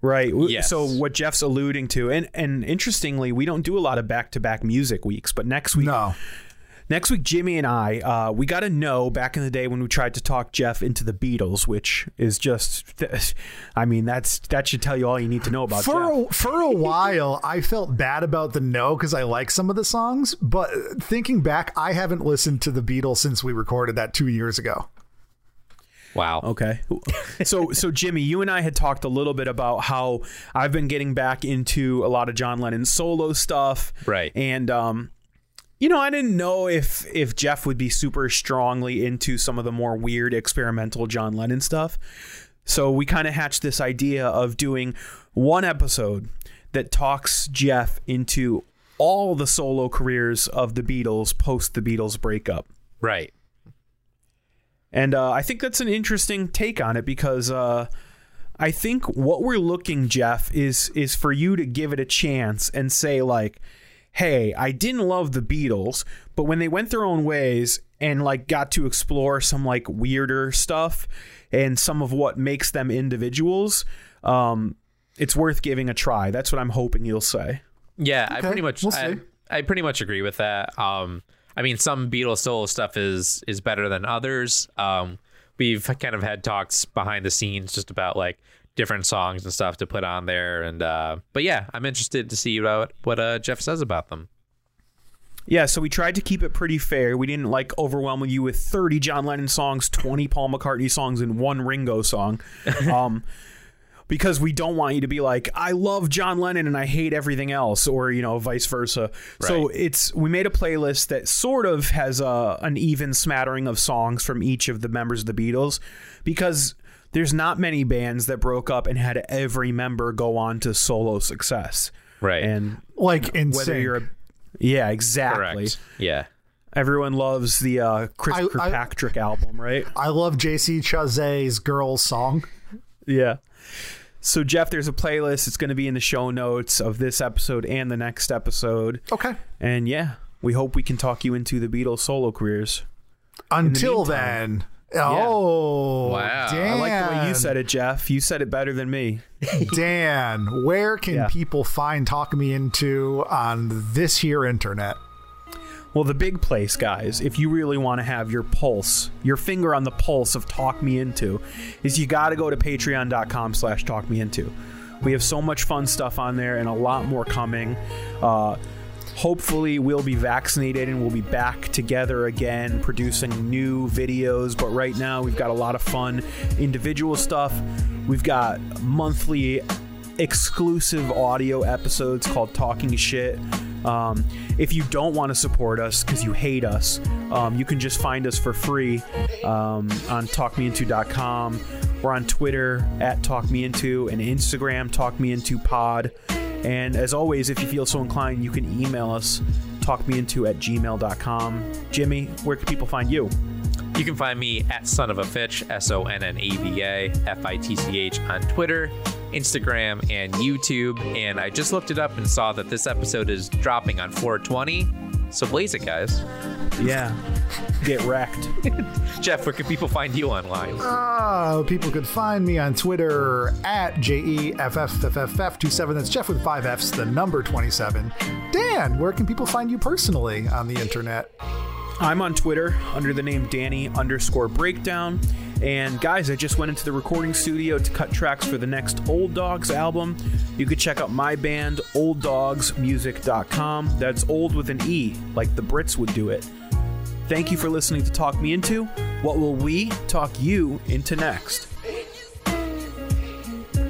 Right. Yes. So what Jeff's alluding to, and and interestingly, we don't do a lot of back to back music weeks, but next week No, Next week, Jimmy and I, uh, we got to know back in the day when we tried to talk Jeff into the Beatles, which is just, I mean, that's that should tell you all you need to know about for Jeff. a, for a while I felt bad about the no because I like some of the songs, but thinking back, I haven't listened to the Beatles since we recorded that two years ago. Wow. Okay. So, so Jimmy, you and I had talked a little bit about how I've been getting back into a lot of John Lennon solo stuff, Right. And um, you know, I didn't know if if Jeff would be super strongly into some of the more weird experimental John Lennon stuff. So we kind of hatched this idea of doing one episode that talks Jeff into all the solo careers of the Beatles post the Beatles breakup. Right. And uh, I think that's an interesting take on it because uh, I think what we're looking, Jeff, is is for you to give it a chance and say like, "Hey, I didn't love the Beatles, but when they went their own ways and like got to explore some like weirder stuff and some of what makes them individuals, um, it's worth giving a try." That's what I'm hoping you'll say. Yeah, I pretty much we'll I, see. I pretty much agree with that. Um I mean some Beatles solo stuff is is better than others. Um we've kind of had talks behind the scenes just about like different songs and stuff to put on there and uh but yeah, I'm interested to see what what uh Jeff says about them. Yeah, so we tried to keep it pretty fair. We didn't like overwhelm you with 30 John Lennon songs, 20 Paul McCartney songs, and one Ringo song. Um, because we don't want you to be like, I love John Lennon and I hate everything else, or, you know, vice versa. So it's, we made a playlist that sort of has a, an even smattering of songs from each of the members of the Beatles because there's not many bands that broke up and had every member go on to solo success. Right. And Like in whether sync. you're a, yeah, exactly. Correct. Yeah. Everyone loves the uh, Chris I- I- Kirkpatrick album, right? I love JC Chasez's "Girls" song. Yeah. So Jeff, there's a playlist. It's going to be in the show notes of this episode and the next episode. Okay. And yeah, we hope we can talk you into the Beatles solo careers. Until meantime- then, Oh, Wow. Dan. I like the way you said it, Jeff. You said it better than me. Dan, where can Yeah. people find Talk Me Into on this here internet? Well, the big place, guys, if you really want to have your pulse, your finger on the pulse of Talk Me Into, is you got to go to patreon.com slash talk me into. We have so much fun stuff on there and a lot more coming. Uh, hopefully, we'll be vaccinated and we'll be back together again producing new videos. But right now, we've got a lot of fun individual stuff. We've got monthly exclusive audio episodes called Talking Shit. Um, if you don't want to support us because you hate us, um, you can just find us for free um, on talkmeinto.com. We're on Twitter at talkmeinto and Instagram talkmeinto.pod. And as always, if you feel so inclined, you can email us talkmeinto at gmail.com. Jimmy, where can people find you? You can find me at Son of a Fitch, S O N N A V A F I T C H, on Twitter, Instagram, and YouTube. And I just looked it up and saw that this episode is dropping on 420. So blaze it, guys. Yeah. Get wrecked. Jeff, where can people find you online? Uh, people could find me on Twitter at E JEFFFFF27. That's Jeff with five F's, the number 27. Dan, where can people find you personally on the internet? I'm on Twitter under the name Danny underscore breakdown. And guys, I just went into the recording studio to cut tracks for the next Old Dogs album. You could check out my band, olddogsmusic.com. That's old with an E, like the Brits would do it. Thank you for listening to Talk Me Into. What will we talk you into next?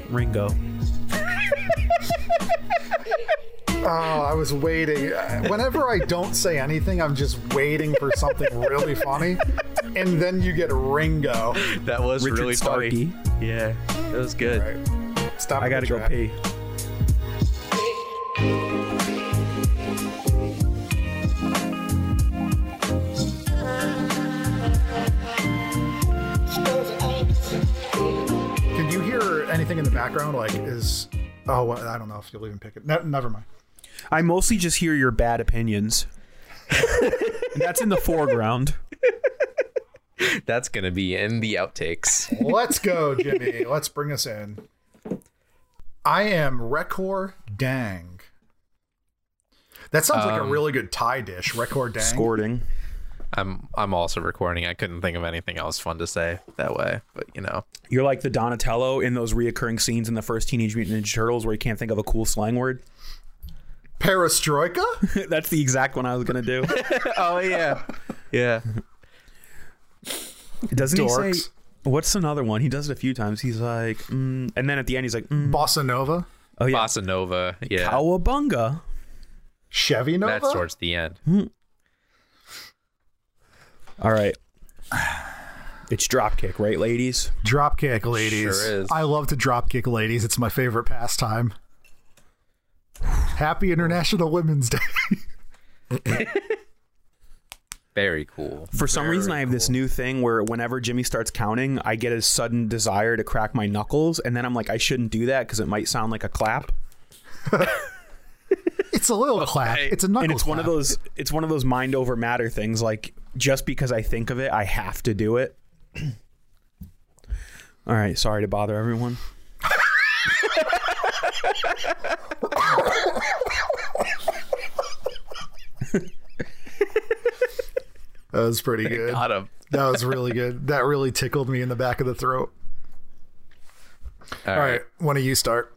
Ringo. Oh, I was waiting. Whenever I don't say anything, I'm just waiting for something really funny. And then you get Ringo. That was Richard really Starkey. funny. Yeah, that was good. Right. Stop. I gotta go pee. Can you hear anything in the background? Like, is. Oh, I don't know if you'll even pick it. Ne- never mind. I mostly just hear your bad opinions. and that's in the foreground. That's gonna be in the outtakes. Let's go, Jimmy. Let's bring us in. I am Rekor Dang. That sounds like a um, really good Thai dish. Rekor Dang. Scoring. I'm I'm also recording. I couldn't think of anything else fun to say that way, but you know. You're like the Donatello in those reoccurring scenes in the first Teenage Mutant Ninja Turtles where you can't think of a cool slang word. Perestroika? That's the exact one I was gonna do. Oh yeah, yeah. Doesn't he say? What's another one? He does it a few times. He's like, mm, and then at the end he's like, mm, Bossa Nova? oh yeah, Bossa Nova. Yeah, Cowabunga. Chevy Nova? that's towards the end. All right, it's dropkick, right, ladies? Dropkick, ladies. Sure is. I love to dropkick, ladies. It's my favorite pastime. Happy International Women's Day. Very cool. For some reason, I have this new thing where whenever Jimmy starts counting, I get a sudden desire to crack my knuckles, and then I'm like, I shouldn't do that because it might sound like a clap. It's a little clap. It's a knuckle and it's one of those it's one of those mind over matter things like just because i think of it i have to do it all right sorry to bother everyone That was pretty good. Got him. That was really good. That really tickled me in the back of the throat. All All right. One of you start.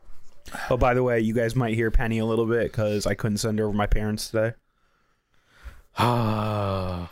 oh by the way you guys might hear penny a little bit because i couldn't send her over my parents today Oh,